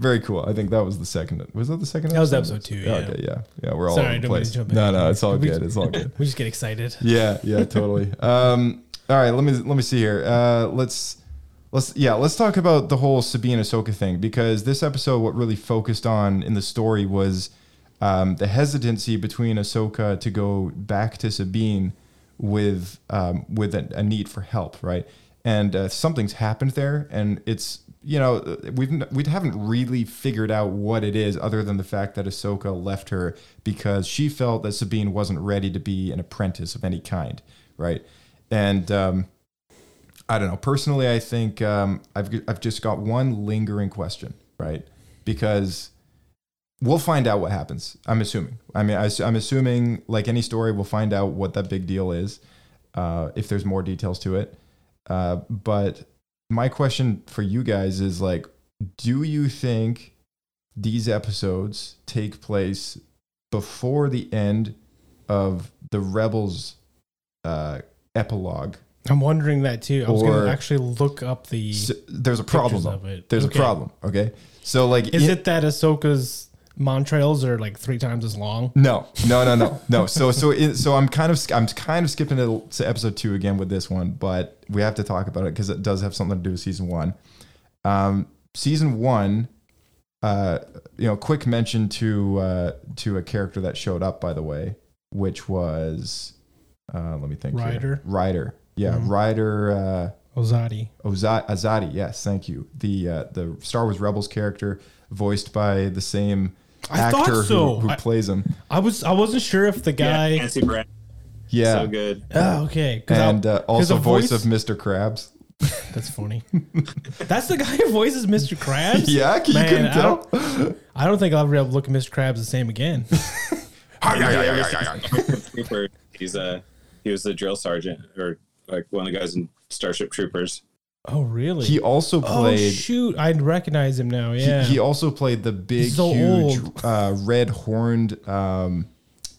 very cool. I think that was the second. Was that the second? That was episode two, yeah. Okay. Yeah. Yeah. We're all Sorry, over the don't mean to place. jump in. No, no, it's all We- good. It's all good. (laughs) we just get excited. Yeah. Yeah. Totally. Um, all right. Let me let me see here. Uh, let's let's yeah. Let's talk about the whole Sabine Ahsoka thing because this episode, what really focused on in the story was um, the hesitancy between Ahsoka to go back to Sabine with um, with a, a need for help, right? And uh, something's happened there, and it's you know we've we haven't really figured out what it is, other than the fact that Ahsoka left her because she felt that Sabine wasn't ready to be an apprentice of any kind, right? And um, I don't know. Personally, I think um, I've I've just got one lingering question, right? Because we'll find out what happens. I'm assuming. I mean, I, am assuming, like any story, we'll find out what that big deal is, uh, if there's more details to it. Uh, but my question for you guys is like, do you think these episodes take place before the end of the Rebels uh, epilogue? I'm wondering that too. I was gonna actually look up the. So there's a problem. Of it. There's Okay. a problem. Okay. So like, is in- it that Ahsoka's Montrails are like three times as long? No, no, no, no, no. So, so, it, so I'm kind of, I'm kind of skipping to, to episode two again with this one, but we have to talk about it because it does have something to do with season one. Um, season one, uh, you know, quick mention to uh, to a character that showed up, by the way, which was, uh, let me think. here. Ryder? Ryder. Yeah, Mhm. Ryder. Uh, Ozadi. Oza- Azadi, yes, thank you. The uh, the Star Wars Rebels character, voiced by the same I thought actor so. who, who I- plays him. I was I wasn't sure if the guy. Yeah, Clancy Brown, Yeah, so good. Oh, okay. 'Cause I- and uh, 'cause also the voice, of Mr. Krabs. (laughs) That's funny. That's the guy who voices Mr. Krabs. Yeah, you Man, couldn't I tell. don't, I don't think I'll ever be able to look at Mr. Krabs the same again. (laughs) Trooper. (laughs) He's a he was the drill sergeant or like one of the guys in Starship Troopers. Oh, really? He also played. oh, played. shoot. I recognize him now. Yeah. he also played the big, So huge, old. uh, red horned. Um,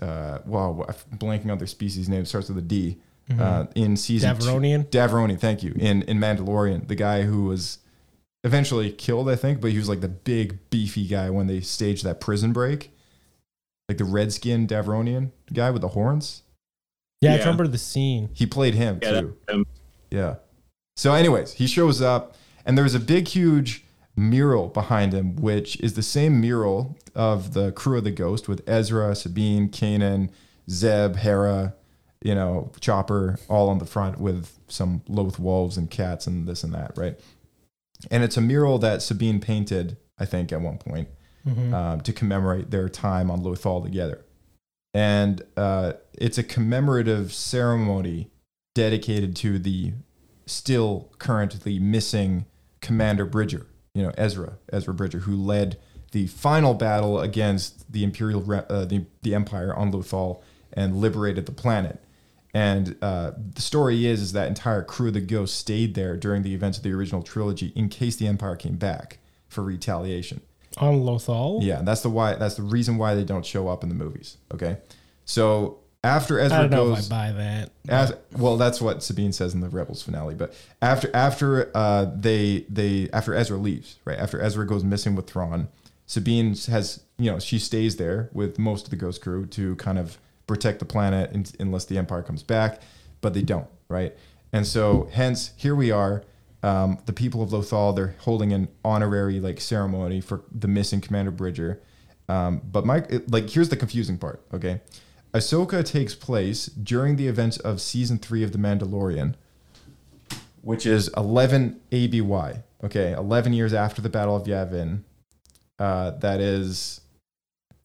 uh, wow, I'm blanking on their species name. It starts with a D. Uh, in season two- Devaronian? Devaronian, thank you. In in Mandalorian, the guy who was eventually killed, I think, but he was like the big beefy guy when they staged that prison break. Like the redskin Devaronian guy with the horns. Yeah, I remember the scene. He played him Yeah, too. that, um, Yeah. So, anyways, he shows up, and there's a big, huge mural behind him, which is the same mural of the crew of the Ghost with Ezra, Sabine, Kanan, Zeb, Hera, you know, Chopper, all on the front with some Loth wolves and cats and this and that, right? And it's a mural that Sabine painted, I think, at one point um, to commemorate their time on Lothal together. And uh, it's a commemorative ceremony dedicated to the still currently missing Commander Bridger, you know, Ezra, Ezra Bridger, who led the final battle against the Imperial, uh, the, the Empire on Lothal and liberated the planet. And uh, the story is, is that entire crew of the Ghost stayed there during the events of the original trilogy in case the Empire came back for retaliation. On Lothal? Yeah, that's the why. That's the reason why they don't show up in the movies. Okay, so after I Ezra don't know goes, if I buy that. as, well, that's what Sabine says in the Rebels finale. But after after uh, they they after Ezra leaves, right after Ezra goes missing with Thrawn, Sabine has you know she stays there with most of the Ghost crew to kind of protect the planet in, unless the Empire comes back, but they don't, right? And so hence here we are. Um, the people of Lothal they're holding an honorary like ceremony for the missing Commander Bridger. Um, but my it- like, here's the confusing part. Okay, Ahsoka takes place during the events of season three of The Mandalorian, which is 11 ABY. Okay, 11 years after the Battle of Yavin. Uh, that is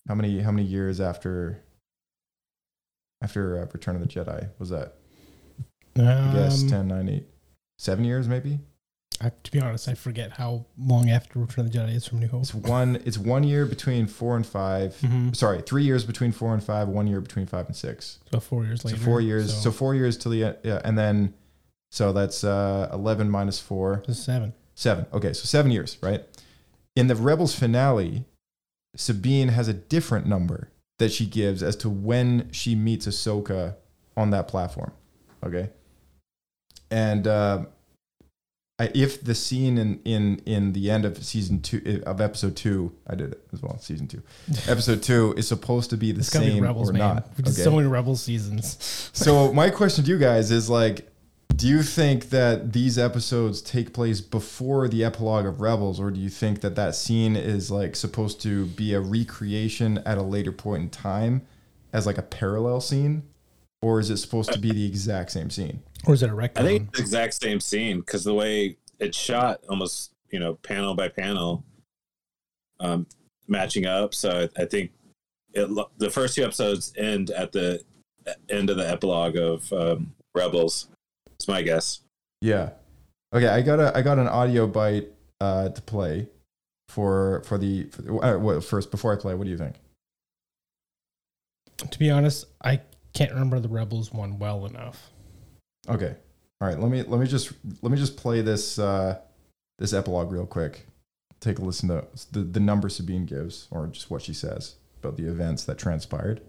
how many? How many years after? After uh, Return of the Jedi was that? I guess Um, 10, 9, 8, 7 years maybe. I, to be honest, I forget how long after Return of the Jedi is from New Hope. It's one. It's one year between four and 5 Mhm. Sorry, three years between four and five. One year between five and six. So four years So four years. So, So, four years till the end. Yeah, and then so that's uh, eleven minus four, so seven. seven. Okay, so seven years, right? In the Rebels finale, Sabine has a different number that she gives as to when she meets Ahsoka on that platform. Okay, and uh, I, if the scene in in in the end of season two of episode two, I did it as well. Season two, (laughs) episode two is supposed to be the It's same be Rebels, or man. not. We did okay? so many Rebels seasons. So my question to you guys is like, do you think that these episodes take place before the epilogue of Rebels, or do you think that that scene is like supposed to be a recreation at a later point in time, as like a parallel scene, or is it supposed to be the exact same scene? Or is it a retcon? I think it's the exact same scene because the way it's shot, almost you know, panel by panel, um, matching up. So I, I think it, the first two episodes end at the end of the epilogue of um, Rebels. It's my guess. Yeah. Okay, I got a I got an audio bite uh, to play for for the for, uh, what, first before I play. What do you think? to be honest, I can't remember the Rebels one well enough. Okay. All right. Let me let me just let me just play this uh, this epilogue real quick. Take a listen to the the number Sabine gives, or just what she says about the events that transpired.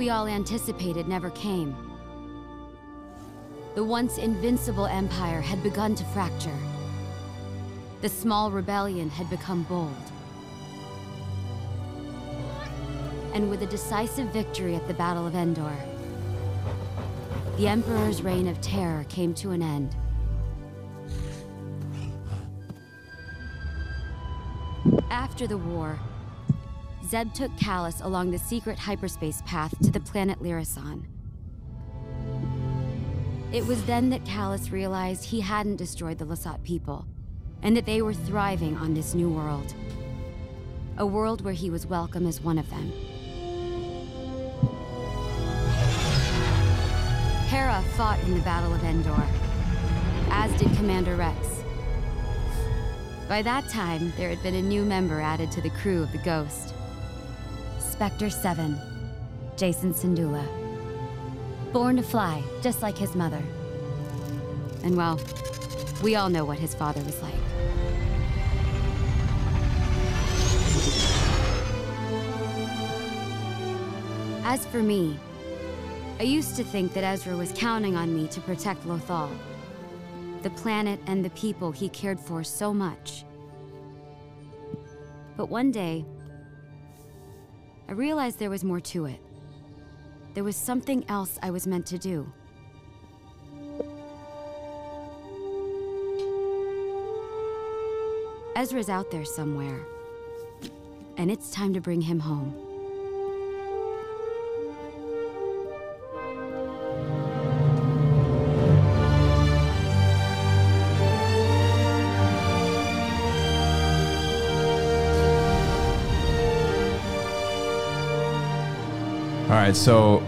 We all anticipated never came. The once invincible empire had begun to fracture. The small rebellion had become bold. And with a decisive victory at the Battle of Endor, the Emperor's reign of terror came to an end. After the war, Zeb took Kallus along the secret hyperspace path to the planet Lira San. It was then that Kallus realized he hadn't destroyed the Lasat people, and that they were thriving on this new world. A world where he was welcome as one of them. Hera fought in the Battle of Endor, as did Commander Rex. By that time, there had been a new member added to the crew of the Ghost. Spectre 7, Jacen Syndulla. Born to fly, just like his mother. And well, we all know what his father was like. As for me, I used to think that Ezra was counting on me to protect Lothal, the planet and the people he cared for so much. But one day, I realized there was more to it. There was something else I was meant to do. Ezra's out there somewhere, and it's time to bring him home. Right, so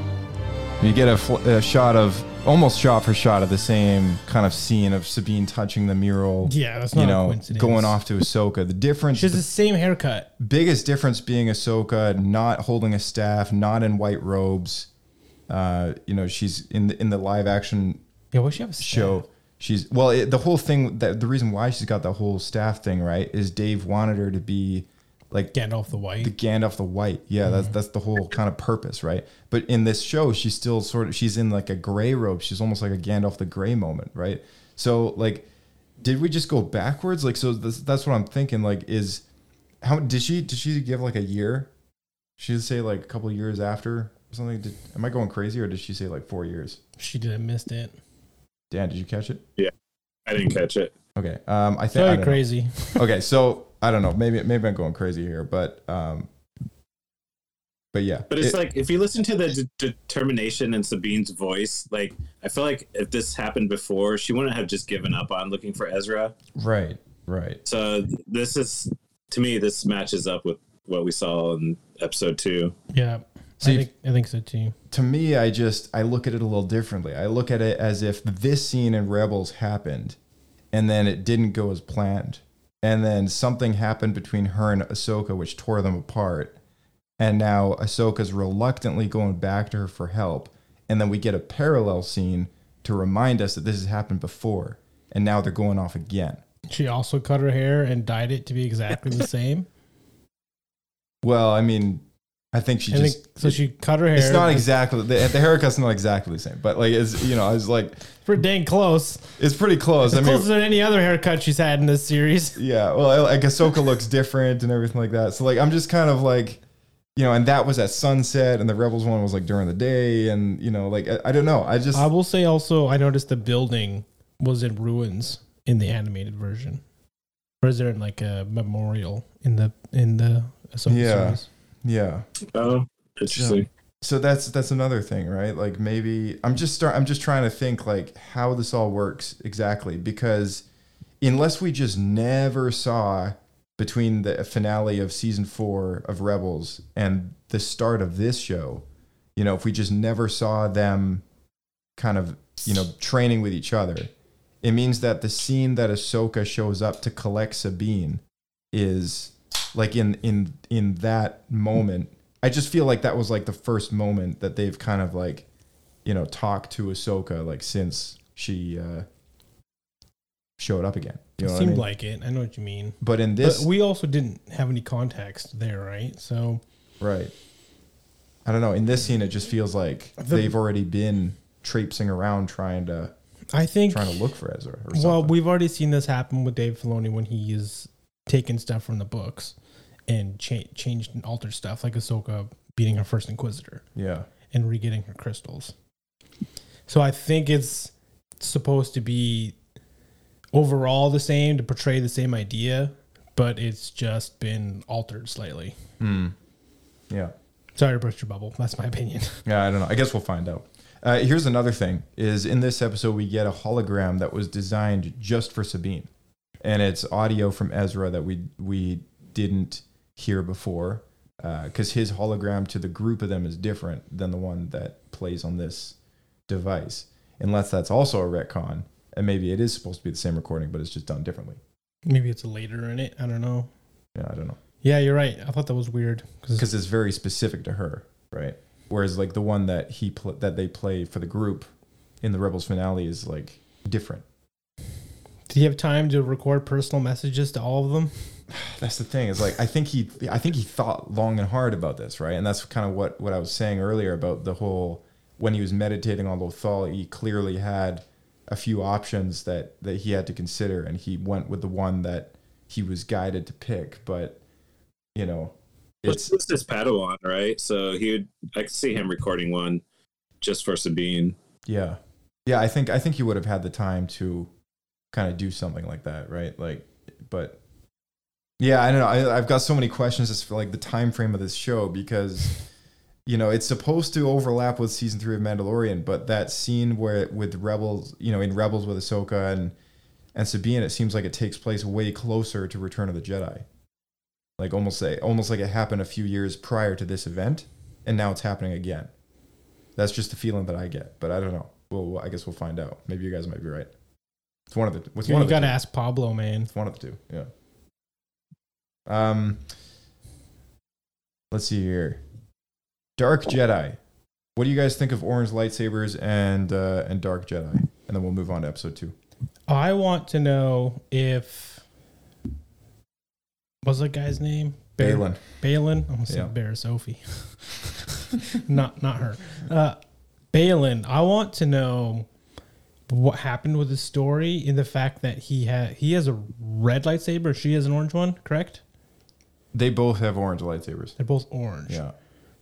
you get a, fl- a shot of almost shot for shot of the same kind of scene of Sabine touching the mural. Yeah, that's you not a know coincidence. going off to Ahsoka. The difference, She has the same haircut. biggest difference being Ahsoka not holding a staff, not in white robes. Uh, you know, she's in the in the live action Yeah, why she have a staff? show. She's well, it, the whole thing that the reason why she's got the whole staff thing right is Dave wanted her to be like Gandalf the White. the Gandalf the White. Yeah, that's that's the whole kind of purpose, right? But in this show, she's still sort of she's in like a gray robe. She's almost like a Gandalf the Gray moment, right? So like, did we just go backwards? Like, so this, that's what I'm thinking. Like, is how did she did she give like a year? She did say like a couple of years after or something. Did, am I going crazy or did she say like four years? she didn't miss it. Dan, did you catch it? Yeah, I didn't catch it. Okay. Um, I think Very know. crazy. okay, so I don't know. Maybe maybe I'm going crazy here, but um, but yeah. But it's It- like if you listen to the de- determination in Sabine's voice, like I feel like if this happened before, she wouldn't have just given up on looking for Ezra. right, right. So this is to me, this matches up with what we saw in episode two. Yeah. See, I think I think so too. To me, I just I look at it a little differently. I look at it as if this scene in Rebels happened, and then it didn't go as planned, and then something happened between her and Ahsoka, which tore them apart, and now Ahsoka's reluctantly going back to her for help, and then we get a parallel scene to remind us that this has happened before, and now they're going off again. She also cut her hair and dyed it to be exactly the (laughs) same. Well, I mean, I think she I just. think so. She cut her hair. it's not exactly the, the haircut's not exactly the same, but like it's you know I was like pretty dang close. it's pretty close. I mean, Closer than any other haircut she's had in this series. (laughs) yeah. Well, like Ahsoka looks different and everything like that. So like I'm just kind of like, you know, and that was at sunset, and the Rebels one was like during the day, and you know, like I, I don't know. I just I will say also, I noticed the building was in ruins in the animated version. Or is there like a memorial in the in the Ahsoka Yeah. series? Yeah. Oh, interesting. so that's that's another thing right like maybe i'm just start i'm just trying to think like how this all works exactly because unless we just never saw between the finale of season four of rebels and the start of this show you know if we just never saw them kind of you know training with each other it means that the scene that ahsoka shows up to collect sabine is like in in in that moment i just feel like that was like the first moment that they've kind of like you know talked to ahsoka like since she uh showed up again you know what I Seemed mean? like it. I know what you mean. but in this but we also didn't have any context there, right? So right i don't know in this scene it just feels like The- they've already been traipsing around trying to I think trying to look for ezra or something Well, we've already seen this happen with Dave Filoni when he is taking stuff from the books and cha- changed and altered stuff, like Ahsoka beating her first Inquisitor yeah and re-getting her crystals. So I think it's supposed to be overall the same to portray the same idea, but it's just been altered slightly. Hmm. yeah Sorry to burst your bubble. That's my opinion. (laughs) Yeah, I don't know. I guess we'll find out. Uh, here's another thing: is in this episode we get a hologram that was designed just for Sabine, and it's audio from Ezra that we we didn't hear before, uh, because his hologram to the group of them is different than the one that plays on this device. Unless that's also a retcon, and maybe it is supposed to be the same recording, but it's just done differently. Maybe it's a later in it. I don't know. Yeah, I don't know, Yeah, you're right. I thought that was weird because because it's very specific to her, right? whereas like the one that he pl- that they play for the group in the Rebels finale is like different. Did he have time to record personal messages to all of them? (sighs) That's the thing. Is like I think he I think he thought long and hard about this, right? And that's kind of what what I was saying earlier about the whole when he was meditating on Lothal, he clearly had a few options that that he had to consider, and he went with the one that he was guided to pick. But you know, It's it's this Padawan, right? So he would. I could see him recording one just for Sabine. yeah, yeah. I think I think he would have had the time to kind of do something like that, right? Like, but yeah, I don't know. I, I've got so many questions as for like the time frame of this show because you know it's supposed to overlap with season three of Mandalorian, but that scene where with Rebels, you know, in Rebels with Ahsoka and and Sabine, it seems like it takes place way closer to Return of the Jedi. Like almost say almost like it happened a few years prior to this event, and now it's happening again. That's just the feeling that I get, but I don't know. Well, I guess we'll find out. Maybe you guys might be right. It's one of the. It's You one the gotta two. ask Pablo, man. It's one of the two. Yeah. Um. Let's see here. Dark Jedi. What do you guys think of orange lightsabers and uh, and Dark Jedi? And then we'll move on to episode two. I want to know if what's that guy's name? Bear- Baylan. Baylan. I almost Yeah. said Bear Sophie. (laughs) not not her. Uh, Baylan. I want to know what happened with his story in the fact that he had he has a red lightsaber, she has an orange one, correct? They both have orange lightsabers. They're both orange. Yeah.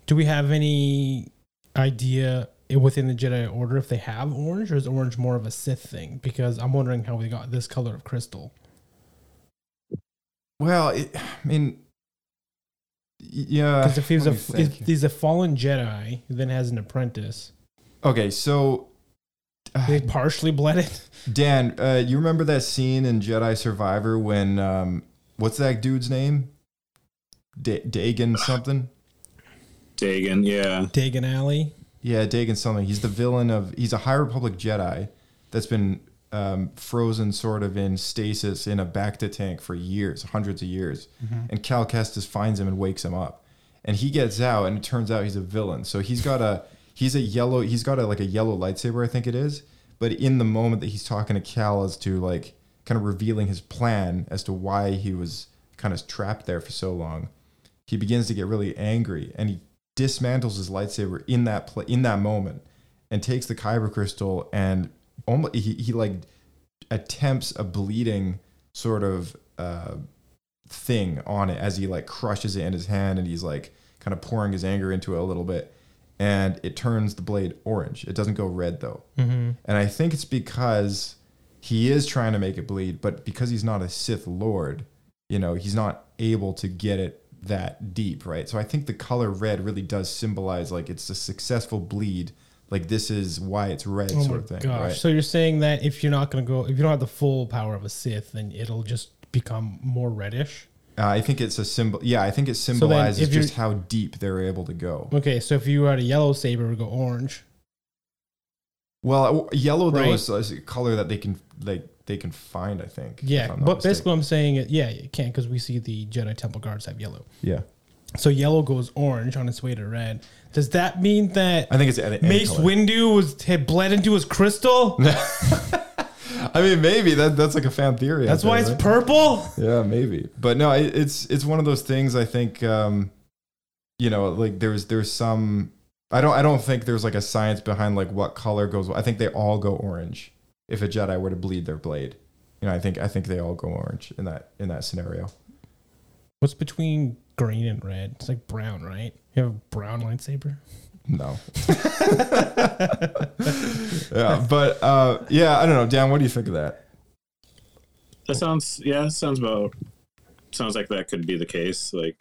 Do we have any idea within the Jedi Order if they have orange, or is orange more of a Sith thing? Because I'm wondering how we got this color of crystal. Well, it, I mean, yeah. Because if he's a let me think. if he's a fallen Jedi, who then has an apprentice, okay, so (sighs) they partially bled it. Dan, uh, you remember that scene in Jedi Survivor when um, what's that dude's name? Da- Dagan something. Dagan, yeah. Dagon Alley. Yeah, Dagan something. He's the villain of. He's a High Republic Jedi that's been um, frozen sort of in stasis in a Bacta tank for years, hundreds of years. And Cal Kestis finds him and wakes him up. And he gets out, and it turns out he's a villain. So he's got a he's a yellow. He's got a like a yellow lightsaber, I think it is. But in the moment that he's talking to Cal as to like kind of revealing his plan as to why he was kind of trapped there for so long, he begins to get really angry and he dismantles his lightsaber in that pla in that moment and takes the kyber crystal and almost he, he like attempts a bleeding sort of uh, thing on it as he like crushes it in his hand and he's like kind of pouring his anger into it a little bit and it turns the blade orange it doesn't go red though Mm-hmm. and I think it's because he is trying to make it bleed, but because he's not a Sith Lord, you know, he's not able to get it that deep, right? So I think the color red really does symbolize like it's a successful bleed. Like this is why it's red, Oh sort of thing, gosh! right? So you're saying that if you're not gonna go, if you don't have the full power of a Sith, then it'll just become more reddish. Uh, I think it's a symbol. Yeah, I think it symbolizes you're- just how deep they're able to go. Okay, so if you had a yellow saber, it would go orange. Well, yellow though Right. is, is a color that they can like they can find. I think. Yeah, but mistaken. basically, I'm saying it. Yeah, you can't because we see the Jedi Temple guards have yellow. yeah, So yellow goes orange on its way to red. Does that mean that I think it's Mace color. Windu was had bled into his crystal? (laughs) (laughs) I mean, maybe that that's like a fan theory. That's why there, it's right? purple. Yeah, maybe. But no, it, it's it's one of those things. I think, um, you know, like there's there's some. I don't I don't think there's like a science behind like what color goes. I think they all go orange. If a Jedi were to bleed their blade, you know, I think I think they all go orange in that in that scenario. What's between green and red? It's like brown, right? You have a brown lightsaber. No. yeah, but uh, yeah, I don't know, Dan. What do you think of that? That sounds yeah, sounds about sounds like that could be the case. Like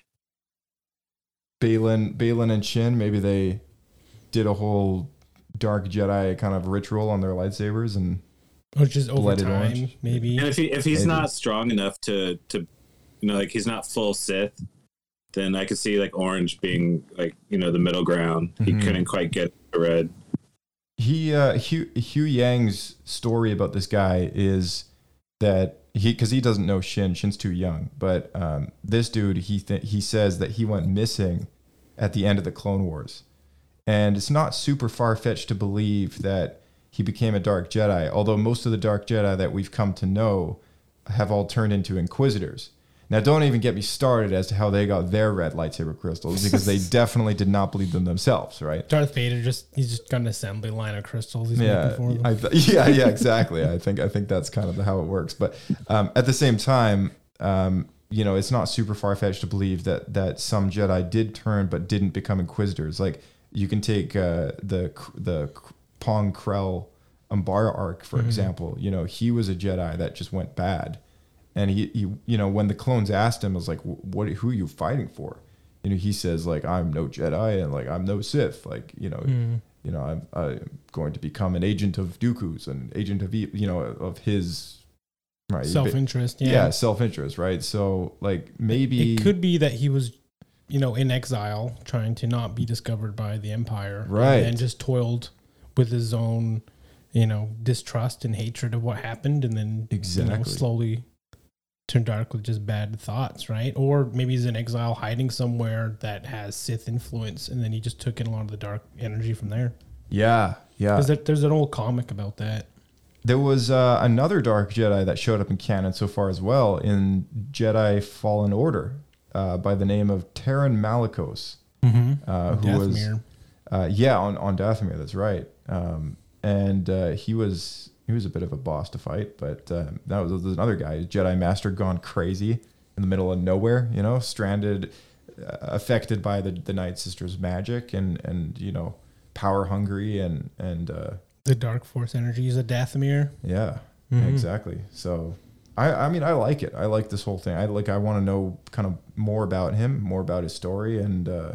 Baylan, Baylan and Shin, maybe they did a whole dark Jedi kind of ritual on their lightsabers and Which is over Blooded time, orange. maybe. and if he if he's Maybe. not strong enough to to you know like he's not full Sith, then I could see like orange being like you know the middle ground. He couldn't quite get the red. he uh Hugh, Huyang's story about this guy is that he because he doesn't know Shin Shin's too young but um this dude he th- he says that he went missing at the end of the Clone Wars and it's not super far fetched to believe that he became a Dark Jedi. Although most of the Dark Jedi that we've come to know have all turned into Inquisitors. Now, don't even get me started as to how they got their red lightsaber crystals because they (laughs) definitely did not believe them themselves, right? Darth Vader just he's just got an assembly line of crystals. He's yeah, making for them. I th- (laughs) yeah, yeah, exactly. I think I think that's kind of how it works. But um, at the same time, um, you know, it's not super far fetched to believe that that some Jedi did turn but didn't become Inquisitors. Like you can take uh, the the Pong Krell Umbara arc for Mhm. example. You know, he was a Jedi that just went bad, and he, he you know when the clones asked him, I was like, what? Who are you fighting for? You know, he says like, I'm no Jedi and like I'm no Sith. Like you know, Mhm. you know, I'm, I'm going to become an agent of Dooku's, an agent of you know of his right Self-interest, yeah. yeah, self interest, right? So like maybe It could be that he was, you know, in exile, trying to not be discovered by the Empire, Right. and just toiled with his own, you know, distrust and hatred of what happened, and then you know, Exactly. slowly turned dark with just bad thoughts, right? Or maybe he's in exile, hiding somewhere that has Sith influence, and then he just took in a lot of the dark energy from there. yeah, yeah. Because there, there's an old comic about that. There was uh, another Dark Jedi that showed up in canon so far as well in Jedi Fallen Order uh, by the name of Taron Malicos, Mhm. uh, who was uh, yeah on on Dathomir. That's right. Um, and uh, he was he was a bit of a boss to fight, but uh, that was, there's another guy, Jedi Master, gone crazy in the middle of nowhere. You know, stranded, uh, affected by the the Night Sisters' magic, and and you know, power hungry, and and uh, The Dark Force energy is a Dathomir. yeah, Mhm. exactly. So, I I mean I like it. I like this whole thing. I like I want to know kind of more about him, more about his story, and uh,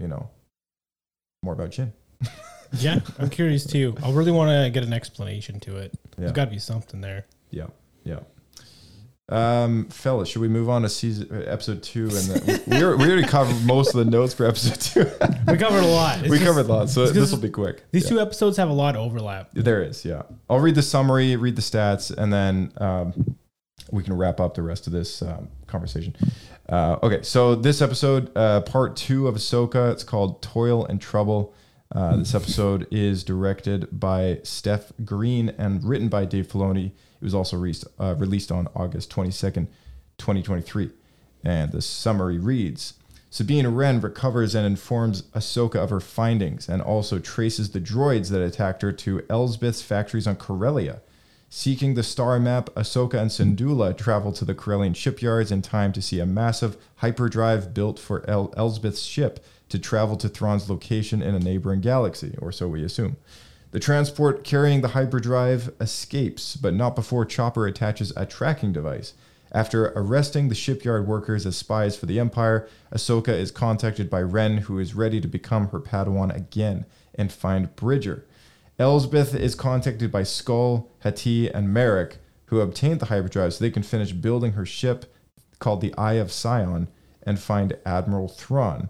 you know, more about Jin. (laughs) (laughs) Yeah, I'm curious too. I really want to get an explanation to it. There's Yeah. got to be something there. Yeah, yeah. Um, fellas, should we move on to season uh, episode two? And then we, already- we already covered most of the notes for episode two. We covered a lot. (laughs) It's we just- covered a lot, so it's 'cause this will be quick. These two episodes have a lot of overlap. There is, yeah. I'll read the summary, read the stats, and then um, we can wrap up the rest of this um, conversation. Uh, okay, so this episode, uh, part two of Ahsoka, it's called Toil and Trouble. Uh, this episode is directed by Steph Green and written by Dave Filoni. It was also released, uh, released on August 22nd, 2023. And the summary reads Sabine Wren recovers and informs Ahsoka of her findings and also traces the droids that attacked her to Elsbeth's factories on Corellia. Seeking the star map, Ahsoka and Syndulla travel to the Corellian shipyards in time to see a massive hyperdrive built for El- Elsbeth's ship to travel to Thrawn's location in a neighboring galaxy, or so we assume. The transport carrying the hyperdrive escapes, but not before Chopper attaches a tracking device. After arresting the shipyard workers as spies for the Empire, Ahsoka is contacted by Wren, who is ready to become her Padawan again and find Bridger. Elsbeth is contacted by Skoll, Hati, and Marrok, who obtained the hyperdrive so they can finish building her ship called the Eye of Sion and find Admiral Thrawn.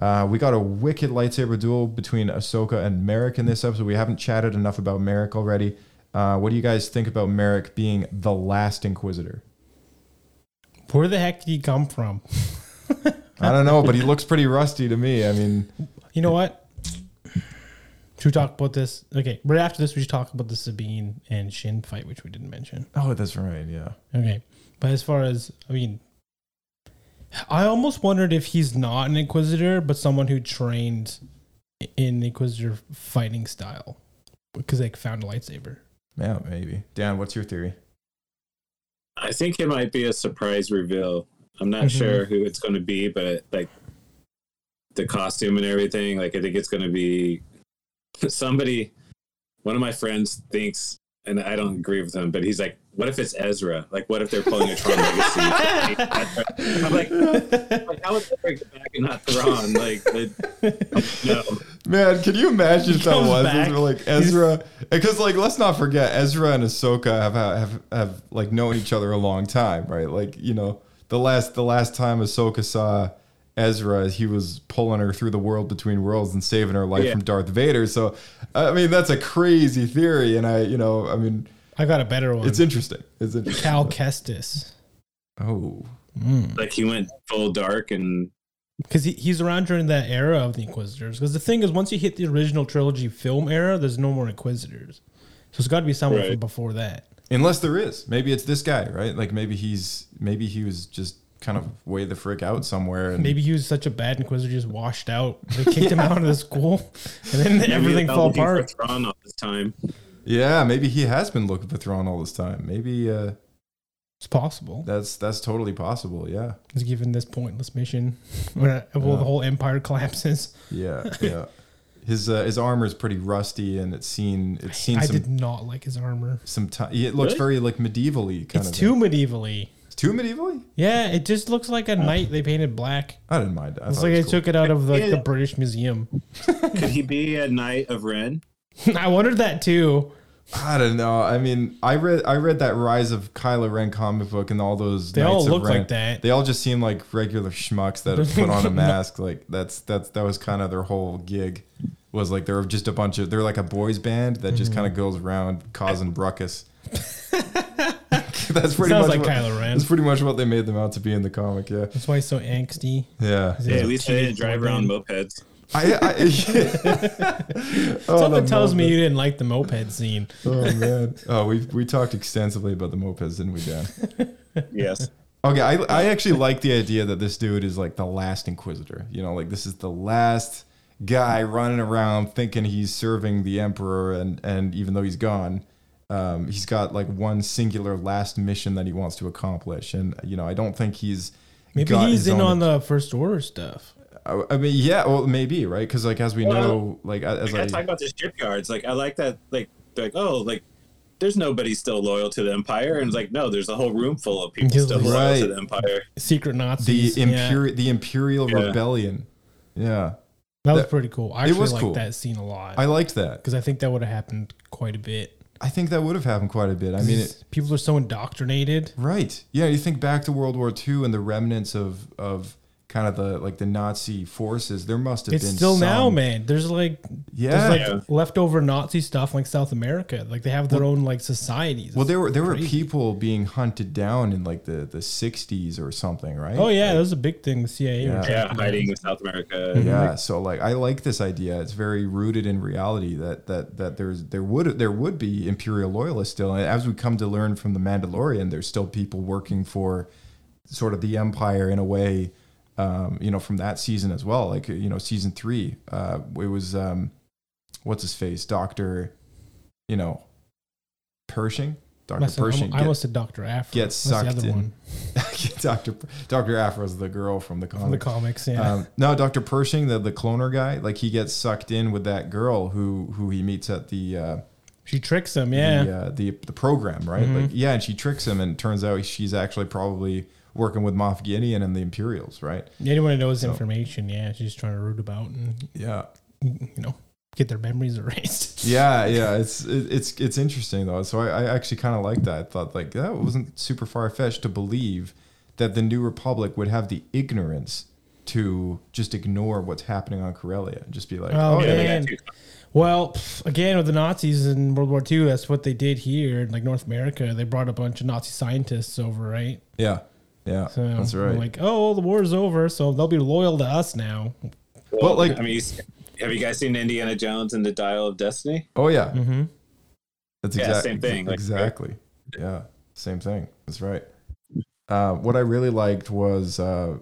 Uh, we got a wicked lightsaber duel between Ahsoka and Marrok in this episode. We haven't chatted enough about Marrok already. Uh, what do you guys think about Marrok being the last Inquisitor? Where the heck did he come from? I don't know, but he looks pretty rusty to me. I mean, You know what? Should we talk about this? Okay, right after this, we should talk about the Sabine and Shin fight, which we didn't mention. oh, that's right. Yeah. Okay, but as far as I mean, I almost wondered if he's not an Inquisitor, but someone who trained in Inquisitor fighting style because they found a lightsaber. Yeah, maybe. Dan, what's your theory? I think it might be a surprise reveal. I'm not Mhm. sure who it's going to be, but like the costume and everything, like I think it's going to be somebody. One of my friends thinks, and I don't agree with him, but he's like, "What if it's Ezra? Like, what if they're pulling a Tron Legacy?" (laughs) I'm like, like, how would Ezra get back and not Thrawn? Like, the, no. Man, can you imagine if that was back. Ezra, like Ezra? Because like, let's not forget, Ezra and Ahsoka have have have like known each other a long time, right? Like, you know, the last the last time Ahsoka saw Ezra, he was pulling her through the world between worlds and saving her life Yeah. from Darth Vader. So, I mean, that's a crazy theory, and I, you know, I mean, I got a better one. it's interesting. It's interesting. Cal Kestis. Oh, Mm. Like he went full dark and because he, he's around during that era of the Inquisitors. Because the thing is, once you hit the original trilogy film era, there's no more Inquisitors. So it's got to be someone Right. from before that. Unless there is, maybe it's this guy, right? Like maybe he's maybe he was just kind of way the frick out somewhere, and Maybe he was such a bad Inquisitor, just washed out. They kicked him out of the school, (laughs) and then Maybe everything fell looking for apart. Thrawn all this time. yeah, maybe he has been looking for Thrawn all this time. Maybe uh, It's possible. that's that's totally possible. Yeah, He's given this pointless mission (laughs) where well, the whole empire collapses. yeah, (laughs) yeah. His uh, his armor is pretty rusty, and it's seen it's seen I some did not like his armor. some time. It looks Really? very like medievally kind It's of. too medievally. It's too medievally. Yeah, it just looks like a knight they painted black. I didn't mind. I It's like it I cool. took it out of like the British Museum. (laughs) Could he be a knight of Ren? (laughs) I wondered that too. I don't know. I mean, I read I read that Rise of Kylo Ren comic book, and all those They all Knights of look Ren, like that. They all just seem like regular schmucks that have put on a (laughs) mask. Like that's that's that was kind of their whole gig. Was like they're just a bunch of they're like a boys band that just Mm-hmm. kind of goes around causing ruckus. (laughs) that's pretty Sounds much like what, Kylo Ren. That's pretty much what they made them out to be in the comic. Yeah, That's why he's so angsty. yeah. Yeah, at least they didn't drive around band? mopeds. I, I (laughs) oh, Something the tells me you didn't like the moped scene. Oh man. Oh, we we talked extensively about the mopeds, didn't we, Dan? (laughs) Yes. Okay, I, I actually like the idea that this dude is like the last Inquisitor. You know, like this is the last guy running around thinking he's serving the Emperor, and and even though he's gone, um, he's got like one singular last mission that he wants to accomplish. And you know, I don't think he's Maybe got he's his in own- on the First Order stuff. I, I mean, yeah, well, maybe right because like as we Well, know, like as Like, I I talk about the shipyards. Like I like that. Like they're like oh like there's nobody still loyal to the empire, and it's like no, there's a whole room full of people still like- loyal to the empire. Secret the Nazis. yeah. imperial the Imperial Yeah. Rebellion. Yeah, That was pretty cool. I it actually was liked cool. that scene a lot. I liked that. Because I think that would have happened quite a bit. I think that would have happened quite a bit. I mean, it, people are so indoctrinated. Right. Yeah, you think back to World War II and the remnants of of kind of the like the Nazi forces. There must have It's been still now, man. There's like Yeah. there's like Yeah. leftover Nazi stuff like South America. Like they have their own like societies. Well, there were there were people being hunted down in like the the 60s or something, right? Oh yeah, Like, that was a big thing. The CIA. were Yeah. tracking Yeah, hiding in South America. Mhm. yeah. So like, I like this idea. It's very rooted in reality that that that there's there would there would be imperial loyalists still, and as we come to learn from the Mandalorian, there's still people working for sort of the empire in a way. Um, you know, from that season as well, like you know, season three, uh, it was um, what's his face, Doctor, you know, Pershing, Doctor Must have- Pershing. I get- almost said Doctor Aphra. gets That's the sucked other in. one (laughs) Doctor Doctor Aphra's the girl from the from the comics. comics. Yeah. Um, no, Doctor Pershing, the the cloner guy, like he gets sucked in with that girl who who he meets at the uh, she tricks him. Yeah. Mm-hmm. the, uh, the the program, right? Like yeah, and she tricks him, and it turns out she's actually probably working with Moff Gideon and the Imperials, right? Anyone who knows So- information, yeah, she's trying to root about and Yeah, you know get their memories (laughs) erased. yeah, yeah. It's it, it's it's interesting though. So I, I actually kind of like that. I thought like that wasn't super far fetched to believe that the New Republic would have the ignorance to just ignore what's happening on Corellia and just be like, Oh, oh, Yeah, yeah, man. Well, again with the Nazis in World War II, that's what they did here in like North America. They brought a bunch of Nazi scientists over, right? yeah, yeah. So that's right. Like, oh, the war's over, so they'll be loyal to us now. Well, like- I mean, you- have you guys seen Indiana Jones and the Dial of Destiny? oh yeah, Mm-hmm. That's Yeah, exactly same thing, like- exactly. yeah, same thing. That's right. Uh, what I really liked was uh,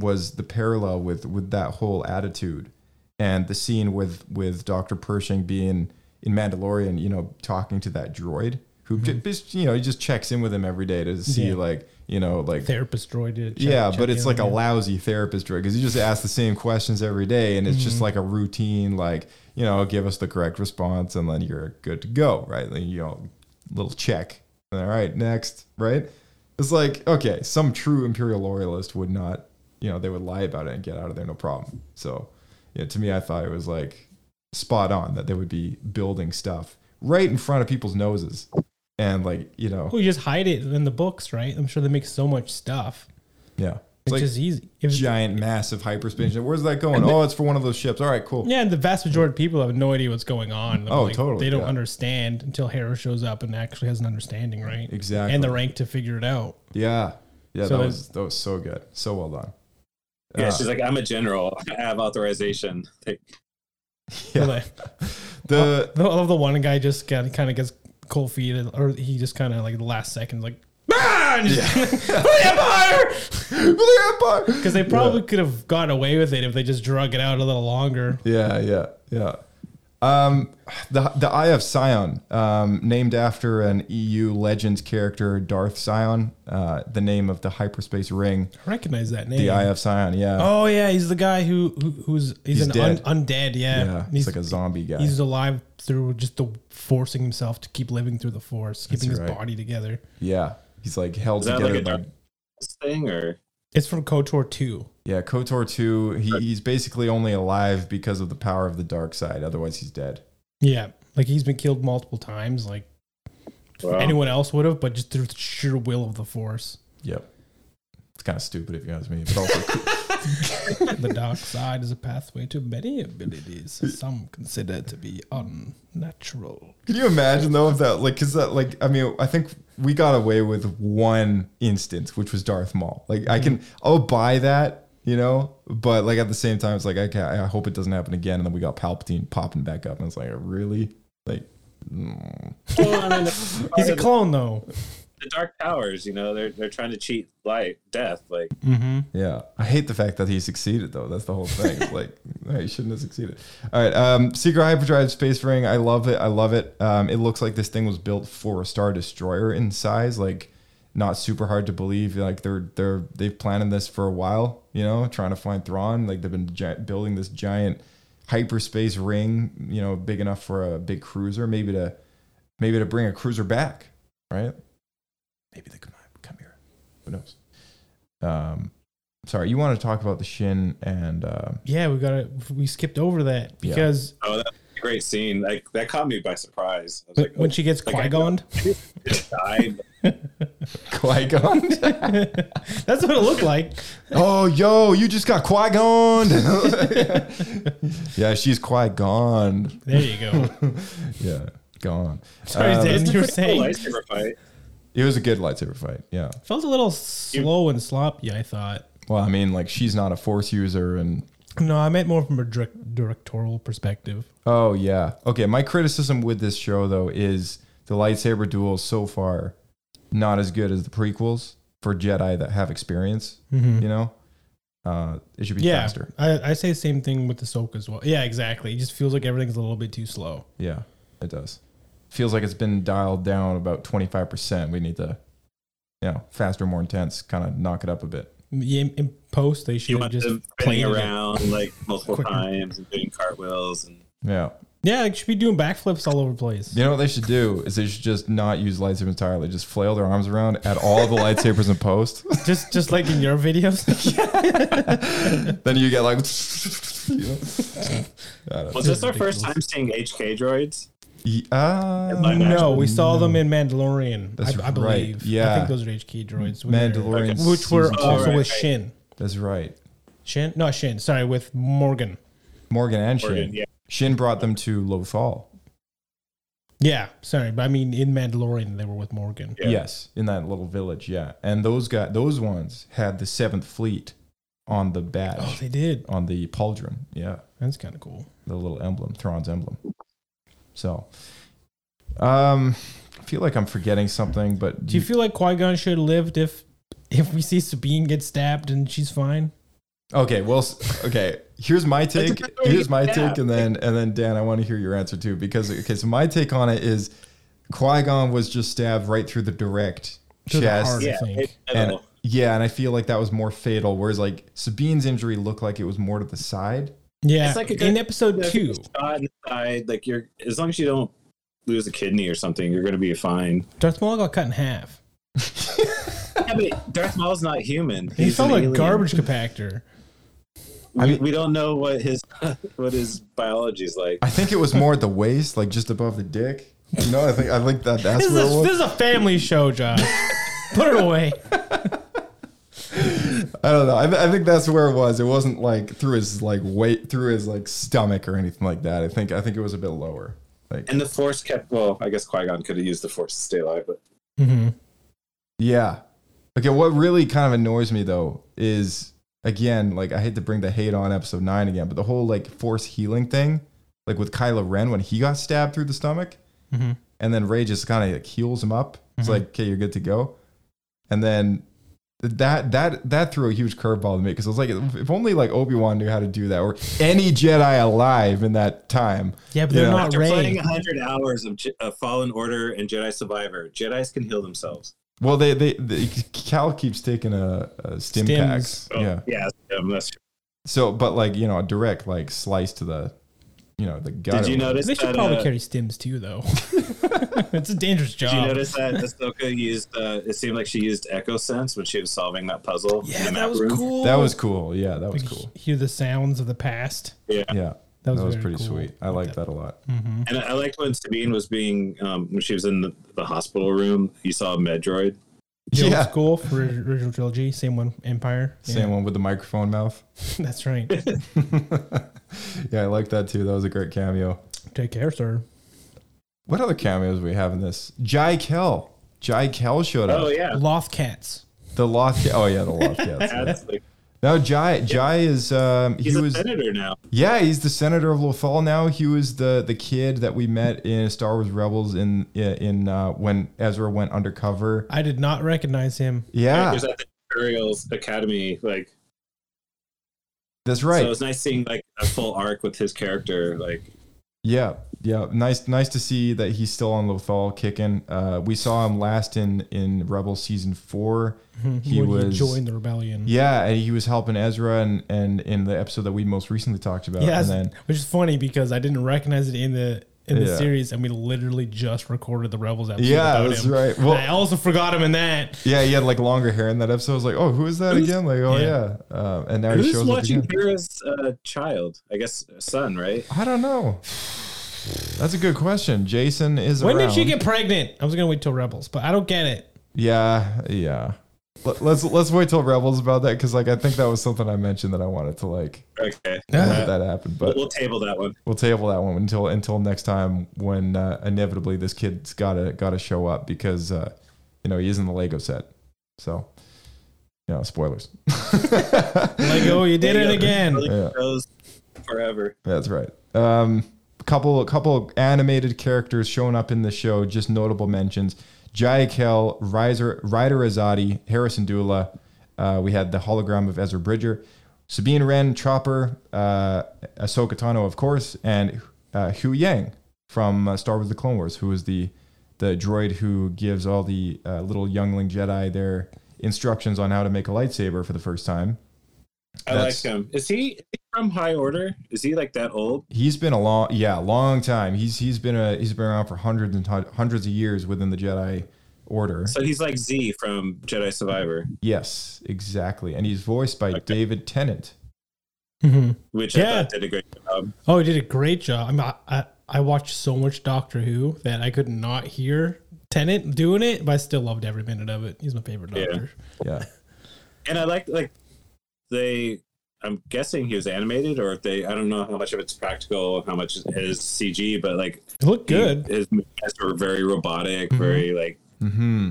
was the parallel with with that whole attitude and the scene with with Doctor Pershing being in Mandalorian. You know, talking to that droid who j- just you know he just checks in with him every day to see Mm-hmm. Yeah. like you know like Therapist droid. check- yeah, check but it's like a lousy therapist drug because you just ask the same questions every day, and it's just mm-hmm. like a routine, like you know, give us the correct response, and then you're good to go, right? Like, you know, little check. All right, next, right? It's like okay, some true imperial loyalist would not, you know, they would lie about it and get out of there no problem. So, yeah, to me, I thought it was like spot on that they would be building stuff right in front of people's noses, and like you know, Well, you just hide it in the books, right? I'm sure they make so much stuff. yeah, It's like just easy. If- giant, massive hyperspace. Where's that going? Oh, it's for one of those ships. All right, cool. yeah, and the vast majority of people have no idea what's going on. Oh, totally, They don't yeah. understand until Hera shows up and actually has an understanding, right? Exactly. And the rank to figure it out. Yeah, yeah. So that was that was so good, so well done. Yeah, Uh, she's like, I'm a general. I have authorization. (laughs) Like, Yeah. Like, the I love the one guy just kind of gets cold feet, or he just kind of like the last second like. "Ah!" and just- For the Empire! Because they probably could have gotten away with it if they just drug it out a little longer. Yeah, yeah, yeah. Um, the the Eye of Sion, um, named after an EU Legends character, Darth Sion, uh, the name of the hyperspace ring, I recognize that name. the Eye of Sion. Yeah, Oh yeah, he's the guy who, who who's he's, He's an dead. Un, undead. Yeah, yeah, he's like a zombie guy. he's alive through just the forcing himself to keep living through the force, keeping his right. body together. yeah, he's like held is that together like a by. dark thing or? It's from KOTOR two. Yeah, Kotor two. He, he's basically only alive because of the power of the dark side. Otherwise, he's dead. Yeah, like he's been killed multiple times, like Wow. anyone else would have, but just through the sheer will of the force. Yep. It's kind of stupid if you ask me, but also cool. (laughs) the dark side is a pathway to many abilities some consider to be unnatural. Can you imagine though if that like cuz that like I mean I think we got away with one instance which was Darth Maul. Like I can I'll buy that, you know, but like at the same time it's like okay, I hope it doesn't happen again and then we got Palpatine popping back up and it's like really like mm. Well, I mean, He's a clone though. The Dark Powers. you know, they're they're trying to cheat life, death. Like, Mm-hmm. Yeah, I hate the fact that he succeeded though. That's the whole thing. It's (laughs) like no, he shouldn't have succeeded. All right, um, Secret Hyperdrive Space Ring. I love it. I love it. Um, it looks like this thing was built for a Star Destroyer in size. Like, not super hard to believe. Like they're they're they've planned this for a while. You know, trying to find Thrawn. Like they've been gi- building this giant hyperspace ring. You know, big enough for a big cruiser. Maybe to maybe to bring a cruiser back. Right. Maybe they come come here. Who knows? Um, sorry, you want to talk about the Shin and uh, Yeah, we got to We skipped over that Yeah. because oh, that's a great scene. Like that caught me by surprise. I was like, when oh, she gets like, I Qui Gon, (laughs) died. (laughs) Qui Gon. (laughs) that's what it looked like. oh, yo, you just got Qui Gon. yeah, she's Qui Gon. There you go. Yeah, gone. Sorry, Um, Dan, you were Cool saying lightsaber fight. It was a good lightsaber fight. Yeah. felt a little slow and sloppy. I thought. Well, I mean, like she's not a Force user, and No, I meant more from a direct, directorial perspective. oh yeah, okay. My criticism with this show though is the lightsaber duels so far not as good as the prequels for Jedi that have experience. Mhm. You know, uh, it should be Yeah, faster. I, I say the same thing with Ahsoka as well. Yeah, exactly. It just feels like everything's a little bit too slow. Yeah, it does. Feels like it's been dialed down about 25%. We need to, you know, faster, more intense, kind of knock it up a bit. Yeah, in, in post, they should have want just them played it. around like multiple quicker. times and doing cartwheels and Yeah. Yeah, they should be doing backflips all over the place. You know what they should do is they should just not use lightsabers entirely. Just flail their arms around at all the lightsabers in post. (laughs) Just just like in your videos. (laughs) (laughs) then you get like, you know? I know. Was this our first time seeing HK droids? Ye- uh, no, we action? saw them in Mandalorian. That's I, I believe. right, yeah. I think those are HK droids. when they're- Mandalorian which were two. also Oh, right, with right. Shin. That's right. Shin, no Shin. Sorry, with Morgan. Morgan and Shin. Morgan, yeah. Shin brought them to Lothal. Yeah, sorry, but I mean in Mandalorian they were with Morgan. Yeah. Yes, in that little village. Yeah, and those guys, those ones had the Seventh Fleet on the badge, Oh, they did. on the pauldron. Yeah, That's kind of cool. the little emblem, Thrawn's emblem. So, um, I feel like I'm forgetting something, but Do you feel like Qui Gon should have lived if if we see Sabine get stabbed and she's fine? Okay, well, okay. Here's my take. good way to Here's my get take, and then and then Dan, I want to hear your answer too, because okay, so my take on it is Qui Gon was just stabbed right through the direct Through the chest, heart. I Yeah, think. it- I and yeah, and I feel like that was more fatal. Whereas like Sabine's injury looked like it was more to the side. Yeah, It's like a in episode two, shot in side, like you're as long as you don't lose a kidney or something, you're gonna be fine. Darth Maul got cut in half. (laughs) Yeah, but Darth Maul's not human. He He's felt an like alien. garbage compactor. We, I mean- we don't know what his (laughs) what his biology is like. I think it was more at the waist, like just above the dick. You know, I think I think that that's This is, where it was. this is a family show, Josh. Put it away. (laughs) I don't know. I, th- I think that's where it was. It wasn't like through his like weight, through his like stomach or anything like that. I think I think it was a bit lower. Like And the Force kept. Well, I guess Qui Gon could have used the Force to stay alive, but Mm-hmm. Yeah. Okay, what really kind of annoys me though is again, like I hate to bring the hate on episode nine again, but the whole like force healing thing, like with Kylo Ren when he got stabbed through the stomach, and then Rey just kind of like heals him up. It's like, okay, you're good to go. And then that that that threw a huge curveball to me because I was like, if if only like Obi Wan knew how to do that, or any Jedi alive in that time. Yeah, but they're know? not After Rey. playing 100 hours of, Je- of Fallen Order and Jedi Survivor, Jedi's can heal themselves. Well, they they, they Cal keeps taking a, a stim Stims. packs. Oh, Yeah. Yeah, um, that's true. So, but like you know, a direct like slice to the, you know, the gut. Did you of it. notice They should that? probably uh, carry stims too, though. (laughs) it's a dangerous job. Did you notice that Ahsoka used? Uh, it seemed like she used Echo Sense when she was solving that puzzle. in yeah, the that was room. cool. That was cool. Yeah, that was Like, cool. Hear the sounds of the past. Yeah, Yeah, That that was was, pretty cool. sweet. I like that a lot. and I liked when Sabine was being um, when she was in the, the hospital room. You saw a Medroid. The old Yeah, school for original trilogy, same one, Empire. Yeah, same one with the microphone mouth. (laughs) (laughs) That's right. yeah, I like that too. That was a great cameo. Take care, sir. What other cameos we have in this? Jai Kel. Jai Kel showed up. Oh yeah, Loth cats. The Loth. Oh yeah, the Loth Cats. (laughs) yeah. That's No, Jai. Jai is. Um, he's he a was. senator now. Yeah, he's the senator of Lothal now. He was the the kid that we met in Star Wars Rebels in in uh, when Ezra went undercover. I did not recognize him. Yeah, He was at the Imperial's Academy. Like, that's right. so right. it was nice seeing like a full arc with his character. Like, Yeah, yeah. Nice, nice to see that he's still on Lothal kicking. Uh, we saw him last in in Rebels season four. He when was he joined the rebellion. Yeah, and he was helping Ezra, and and in the episode that we most recently talked about. Yeah, and then which is funny because I didn't recognize it in the in the Yeah. series, and we literally just recorded the Rebels episode. Yeah, about that's him. right. And Well- I also forgot him in that. yeah, he had like longer hair in that episode. I was like, oh, who is that again? Like, oh Yeah. yeah, Uh, and now he who's shows up watching again. Hera's uh, child? I guess son, right? I don't know. (sighs) (sighs) (sighs) That's a good question. Jacen is When around. did she get pregnant? I was gonna wait till Rebels, but I don't get it. Yeah, yeah. Let- Let's let's wait till Rebels about that because like I think that was something I mentioned that I wanted to like Okay, let that happen, but we'll table that one. we'll table that one until until next time when uh, inevitably this kid's gotta gotta show up because uh, you know he is in the Lego set. So, you know, spoilers. Lego, you did it again. Yeah. forever. That's right. Um, couple a couple animated characters showing up in the show. Just notable mentions: Jai Kel, Riser, Ryder Azadi, Hera Syndulla. Uh, we had the hologram of Ezra Bridger, Sabine Wren, Chopper, uh, Ahsoka Tano, of course, and uh, Huyang from uh, Star Wars: The Clone Wars, who is the the droid who gives all the uh, little youngling Jedi their instructions on how to make a lightsaber for the first time. I That's- like him. Is he from High Order? Is he like that old? He's been a long, yeah, long time. He's he's been a he's been around for hundreds and hun- hundreds of years within the Jedi Order. So he's like Zee from Jedi Survivor, Yes, exactly, and he's voiced by David Tennant. Mhm. which I Yeah. thought did a great job. Oh, he did a great job. I mean, I, I, I watched so much Doctor Who that I could not hear Tennant doing it, but I still loved every minute of it. He's my favorite Yeah. Doctor. Yeah, (laughs) (laughs) And I like like they. I'm guessing he was animated, or if they. I don't know how much of it's practical, how much is CG, but like It looked he- good. his movements were very robotic, very like Mm-hmm.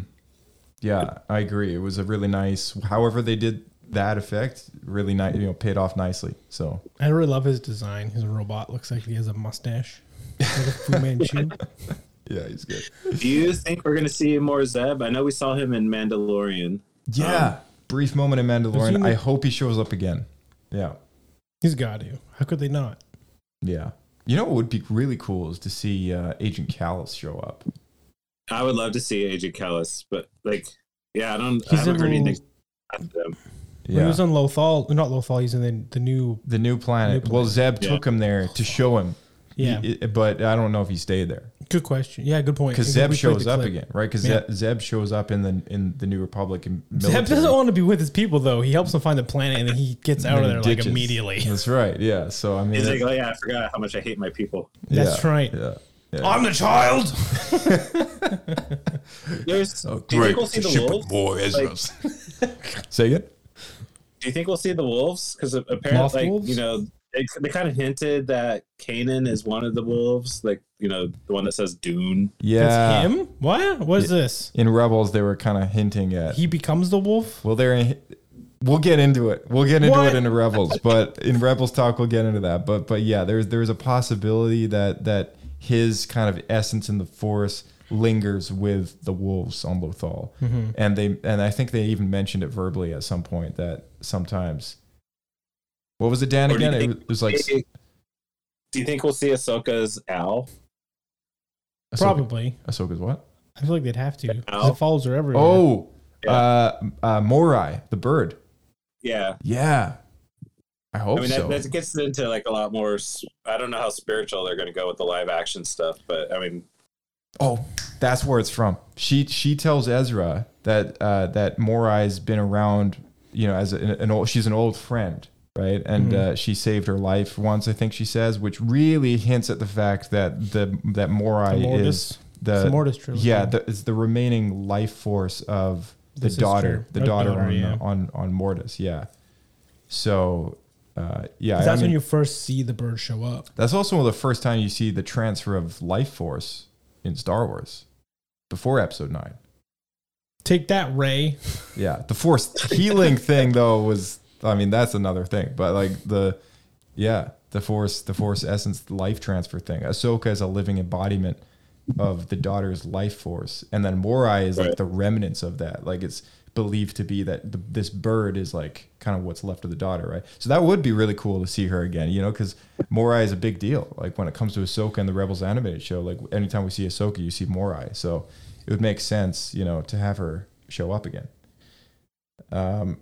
yeah, I agree. It was a really nice. However, they did that effect really nice. You know, paid off nicely. So I really love his design. His robot looks like he has a mustache. Like a Fu Manchu. (laughs) yeah, he's good. Do you think we're gonna see more Zeb? I know we saw him in Mandalorian. Yeah, brief moment in Mandalorian. the- I hope he shows up again. Yeah, He's got to. How could they not? yeah. You know what would be really cool is to see uh, Agent Kallus show up. I would love to see Agent Kallus, but like, yeah, I don't. I He's haven't in heard the- anything. about them. When Yeah, he was on Lothal, not Lothal, he's in the, the new. the new planet. New Well. Zeb Yeah. took him there to show him. Yeah. He- it- but I don't know if he stayed there Good question. Yeah, good point. because Zeb shows up clip. again, right? Because Yeah. Zeb shows up in the in the New Republic and Zeb doesn't want to be with his people though. He helps them find the planet and then he gets out of there he like immediately. That's right. Yeah. So I mean, He's like, oh yeah, I forgot how much I hate my people. That's yeah, right. Yeah. yeah. I'm the child. (laughs) There's, Oh, do you think we'll see the wolves? More Ezra's. Say it. Do you think we'll see the wolves? Because apparently, Moth like wolves? you know, they, they kind of hinted that Kanan is one of the wolves, like you know, the one that says Dume. Yeah. That's him. What? What is this? In Rebels, they were kind of hinting at. He becomes the wolf. well, they're in, we'll get into it. We'll get into What? it in Rebels, (laughs) but in Rebels talk, we'll get into that. But but yeah, there's there's a possibility that that his kind of essence in the Force lingers with the wolves on Lothal, Mm-hmm. and they and I think they even mentioned it verbally at some point that sometimes. What was it, Dan? Or do you Again, it was like Do you think we'll see Ahsoka's Al? Ahsoka- Probably. Ahsoka's what? I feel like they'd have to. Ow. It follows her everywhere. Oh, Yeah. uh, uh, Morai, the bird. Yeah. Yeah, I hope I mean, so. that, that gets into like a lot more. I don't know how spiritual they're going to go with the live action stuff, but I mean, Oh, that's where it's from. She she tells Ezra that uh, that Morai's been around, you know, as a, an old. She's an old friend, right? And Mhm. uh, she saved her life once, I think she says, which really hints at the fact that the that Morai The is the, Mortis trilogy. yeah, the, is the remaining life force of the, The daughter, the daughter, daughter, on, yeah. on on Mortis. Yeah. So, uh, yeah, 'Cause I that's when you first see the bird show up. that's also the first time you see the transfer of life force in Star Wars before episode 9. Take that, Rey. Yeah, the force healing thing though was I mean that's another thing, but like the yeah, the force the force essence the life transfer thing. Ahsoka is a living embodiment of the daughter's life force and then Morai is like the remnants of that. Like it's believed to be that the, this bird is like kind of what's left of the daughter, right? So that would be really cool to see her again, you know, because Morai is a big deal. Like when it comes to Ahsoka and the Rebels animated show, like anytime we see Ahsoka, you see Morai. So it would make sense, you know, to have her show up again. Um,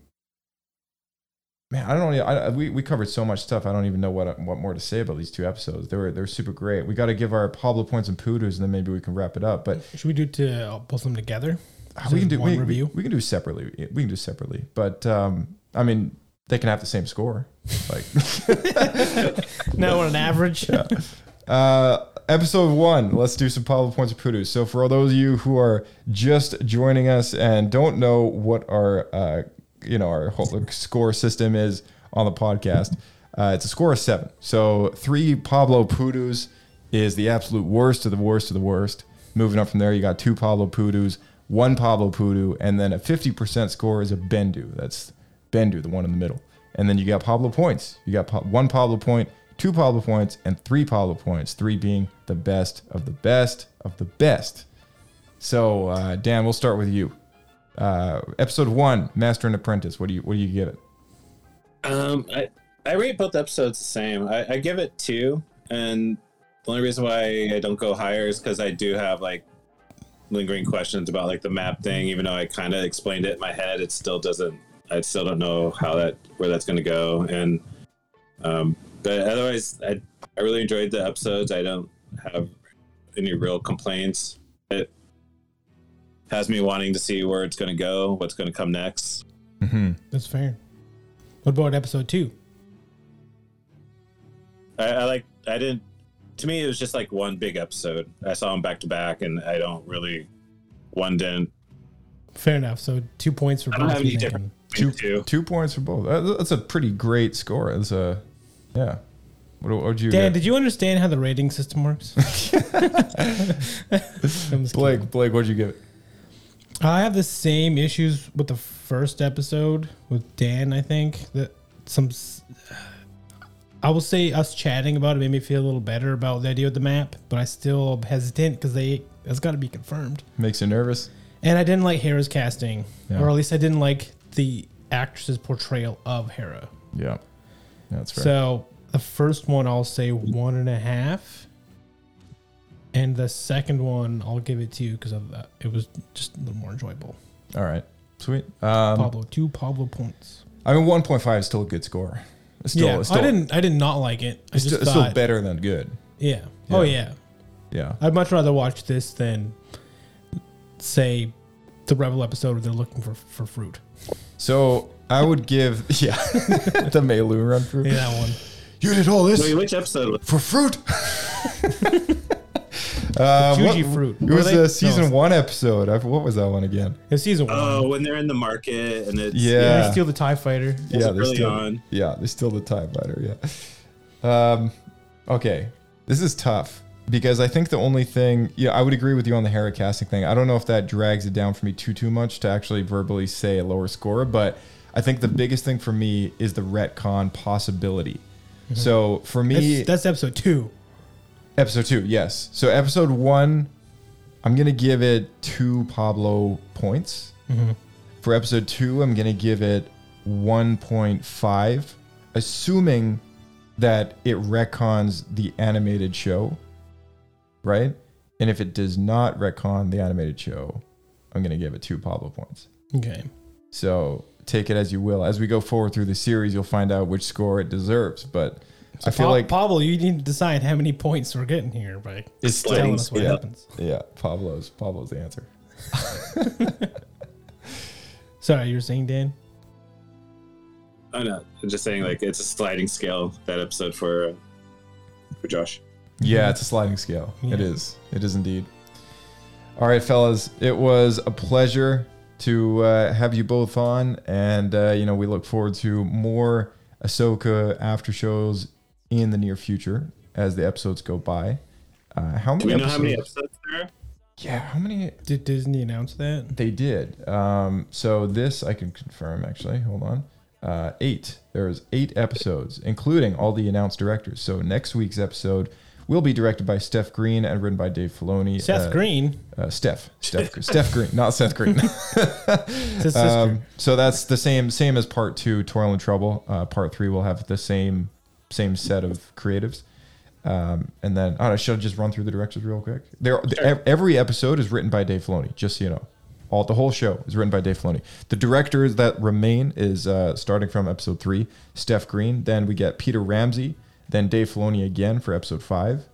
man, I don't know. I, we, we covered so much stuff. I don't even know what what more to say about these two episodes. They were they're super great. We got to give our Pablo points and poodles, and then maybe we can wrap it up. But Should we do to uh, post them together? uh, we can do one we, review. We, we can do separately. We can do separately. But um, I mean, they can have the same score. Like (laughs) now on an average. (laughs) Uh, episode one. Let's do some Pablo points of Pudus. So for all those of you who are just joining us and don't know what our uh, you know our whole score system is on the podcast, uh, it's a score of seven. So three Pablo Pudus is the absolute worst of the worst of the worst. Moving up from there, you got two Pablo Pudus, one Pablo Pudu, and then a 50% score is a Bendu. That's Bendu, the one in the middle. And then you got Pablo points. You got one Pablo point, two Pablo points, and three Pablo points. Three being the best of the best of the best. So, uh, Dan, we'll start with you. Uh, episode one, Master and Apprentice. What do you what do you give it? Um, I I rate both episodes the same. I, I give it two, and the only reason why I don't go higher is because I do have like lingering questions about like the map thing. Even though I kind of explained it in my head, it still doesn't. I still don't know how that where that's going to go. And um, but otherwise, I I really enjoyed the episodes. I don't have any real complaints. It has me wanting to see where it's going to go, what's going to come next. Mm-hmm. That's fair. What about episode two? I, I like. I didn't. To me, it was just like one big episode. I saw them back to back, and I don't really. One didn't. Fair enough. So two points for I don't both. have you any different. Two, Two. two points for both. That's a pretty great score. That's a yeah. What what would you Dan, get? did you understand how the rating system works? (laughs) (laughs) I'm kidding. Blake Blake what'd you give it? I have the same issues with the first episode with Dan. I think that some. I will say us chatting about it made me feel a little better about the idea of the map, but I still hesitant because they it's got to be confirmed. Makes you nervous? And I didn't like Hera's casting, Yeah. or at least I didn't like the actress's portrayal of Hera. Yeah. That's fair. So the first one I'll say one and a half, and the second one I'll give it to you because of that. It was just a little more enjoyable. All right. Sweet. Um, Pablo, two Pablo points. I mean, 1.5 is still a good score. It's still, yeah, it's still, I didn't. I did not like it. I It's just still, it's still better than good. Yeah. Oh yeah. Yeah. I'd much rather watch this than say the Rebel episode where they're looking for for fruit. So I would give, (laughs) yeah, (laughs) the Meiloorun through. Yeah, that one. You did all this Wait, which episode? for fruit. (laughs) uh, Fuji what- fruit. It was they? a No, season one episode. I, what was that one again? It's season one. Oh, when they're in the market and it's Yeah. They steal the Tie Fighter. Yeah, they're still, on. yeah, they're still the Tie Fighter. Yeah. Um, okay, this is tough because I think the only thing, yeah, I would agree with you on the Hera casting thing. I don't know if that drags it down for me too too much to actually verbally say a lower score, but I think the biggest thing for me is the retcon possibility. So for me, Mm-hmm. That's, that's episode two. Episode two, yes. So episode one, I'm gonna give it two Pablo points. Mm-hmm. For episode two, I'm gonna give it 1.5, assuming that it retcons the animated show, right? And if it does not retcon the animated show, I'm gonna give it two Pablo points. Okay. So take it as you will. As we go forward through the series, you'll find out which score it deserves. But I feel Pa- like Pablo, you need to decide how many points we're getting here by It's telling us what yeah. happens. Yeah, Pablo's Pablo's the answer. (laughs) Sorry, you were saying Dan? Oh no, I'm just saying like it's a sliding scale that episode for uh, for Josh. Yeah, it's a sliding scale. It Yeah. is. It is indeed. All right, fellas, it was a pleasure to uh, have you both on, and uh, you know we look forward to more Ahsoka after shows in the near future as the episodes go by. Uh, how Do many? we know how many episodes- episodes there are? Yeah, how many? Did Disney announce that? They did. Um, so this I can confirm. Actually, hold on. Uh, eight. There's eight episodes, including all the announced directors. So next week's episode will be directed by Steph Green and written by Dave Filoni. Seth Uh, Green. Uh, Steph. Steph. Steph Green, not Seth Green. (laughs) It's his sister. um, so that's the same same as part two, Toil and Trouble. Uh, part three will have the same same set of creatives. Um, and then oh, I should have just run through the directors real quick. There, ev- every episode is written by Dave Filoni. Just so you know, all the whole show is written by Dave Filoni. The directors that remain is uh, starting from episode three, Steph Green. Then we get Peter Ramsey. Then Dave Filoni again for episode five.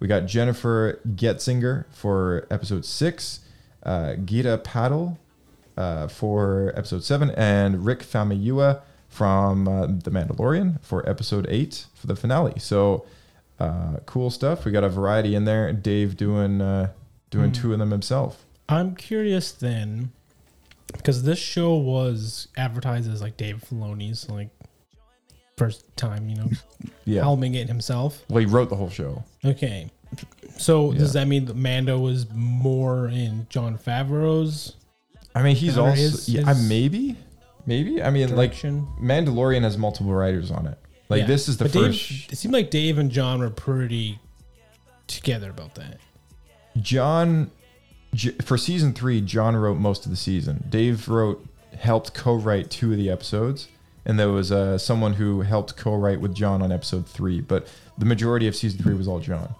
We got Jennifer Getzinger for episode six, uh, Geeta Patel uh, for episode seven, and Rick Famuyiwa from uh, The Mandalorian for episode eight for the finale. So uh, cool stuff. We got a variety in there. Dave doing uh, doing two of them himself. I'm curious then, because this show was advertised as like Dave Filoni's like first time, you know, (laughs) Yeah. helming it himself. Well, he wrote the whole show. Okay, so does that mean that Mando was more in Jon Favreau's? I mean, he's also his- yeah, his maybe, maybe. I mean, Direction? like Mandalorian has multiple writers on it. Like Yeah. this is the But first. Dave, it seemed like Dave and Jon were pretty together about that. Jon for season three, Jon wrote most of the season. Dave wrote, helped co-write two of the episodes, and there was uh, someone who helped co-write with Jon on episode three. But the majority of season three was all Jon.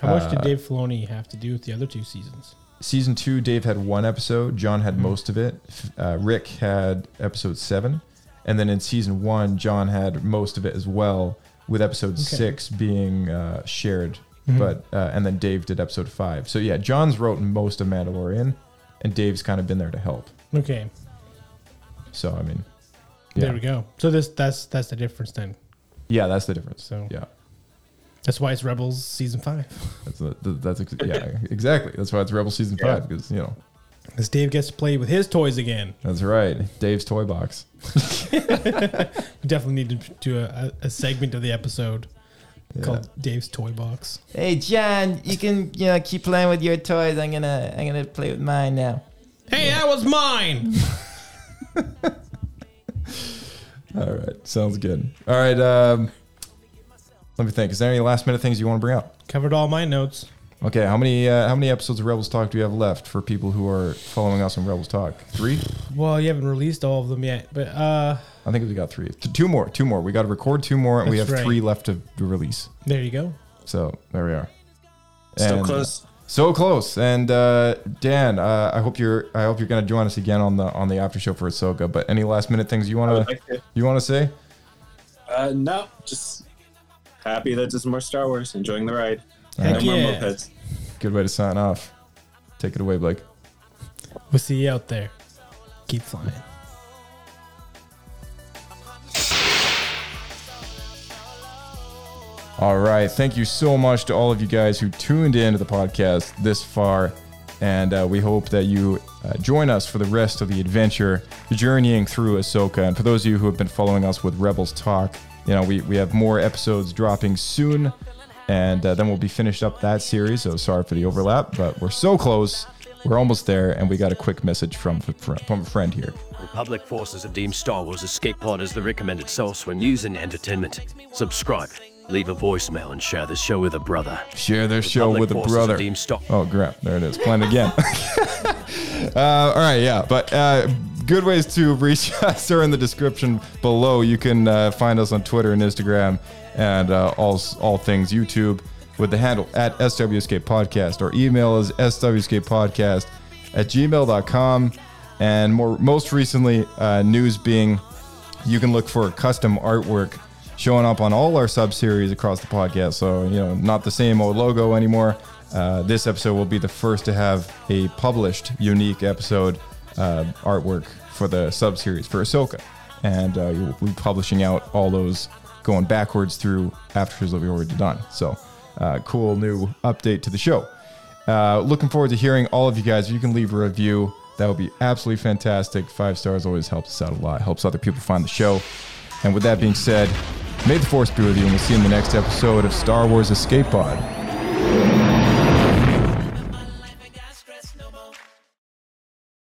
How much did Uh, Dave Filoni have to do with the other two seasons? Season two, Dave had one episode. Jon had most of it. Uh, Rick had episode seven, and then in season one, Jon had most of it as well, with episode Okay. six being uh, shared. But uh, and then Dave did episode five. So yeah, Jon's wrote most of Mandalorian, and Dave's kind of been there to help. Okay, So I mean, yeah, there we go. So this that's that's the difference then. yeah, that's the difference. So- yeah, That's why it's Rebels season five. (laughs) that's the, the, that's ex- yeah, exactly. That's why it's Rebels season Yeah. five because you know Because Dave gets to play with his toys again. that's right. Dave's toy box. (laughs) We definitely need to do a, a segment of the episode called Dave's Toy Box. Hey Jon, you can you know keep playing with your toys. I'm gonna I'm gonna play with mine now. Hey, that was mine. (laughs) All right, sounds good. All right, um, let me think. Is there any last minute things you want to bring up? Covered all my notes. Okay, how many uh, how many episodes of Rebels Talk do you have left for people who are following us on Rebels Talk? Three? Well, you haven't released all of them yet, but uh, I think we got three. T- Two more. Two more. We got to record two more, and we have right. three left to, to release. there you go. So there we are. Still And, close. So close. And uh, Dan, uh, I hope you're I hope you're going to join us again on the on the after show for Ahsoka. But any last minute things you want to like to. you want to say? Uh, no, just happy that there's more Star Wars. Enjoying the ride. Heck no more mopeds. Good way to sign off. Take it away, Blake. We'll see you out there. Keep flying. All right. Thank you so much to all of you guys who tuned in to the podcast this far. And uh, we hope that you uh, join us for the rest of the adventure, journeying through Ahsoka. And for those of you who have been following us with Rebels Talk, you know, we, we have more episodes dropping soon. And uh, then we'll be finished up that series. So sorry for the overlap, but we're so close. We're almost there, and we got a quick message from from a friend here. Republic forces have deemed Star Wars Escape Pod as the recommended source for news and entertainment. Subscribe, leave a voicemail, and share this show with a brother. Share their show Republic with a brother. Star- Oh, crap. There it is. Playing again. (laughs) uh, all right, yeah. But uh, good ways to reach (laughs) us are in the description below. You can uh, find us on Twitter and Instagram and uh, all, all things YouTube with the handle at SWSK Podcast. Our email is swescapepodcast at gmail.com. And more, most recently, uh, news being you can look for custom artwork showing up on all our sub series across the podcast. So, you know, not the same old logo anymore. Uh, this episode will be the first to have a published, unique episode uh, artwork for the sub series for Ahsoka. And uh, you'll be publishing out all those going backwards through afters that we've already done. So, uh, cool new update to the show. Uh, looking forward to hearing all of you guys. If you can leave a review, that would be absolutely fantastic. Five stars always helps us out a lot, helps other people find the show. And with that being said, may the force be with you, and we'll see you in the next episode of Star Wars Escape Pod.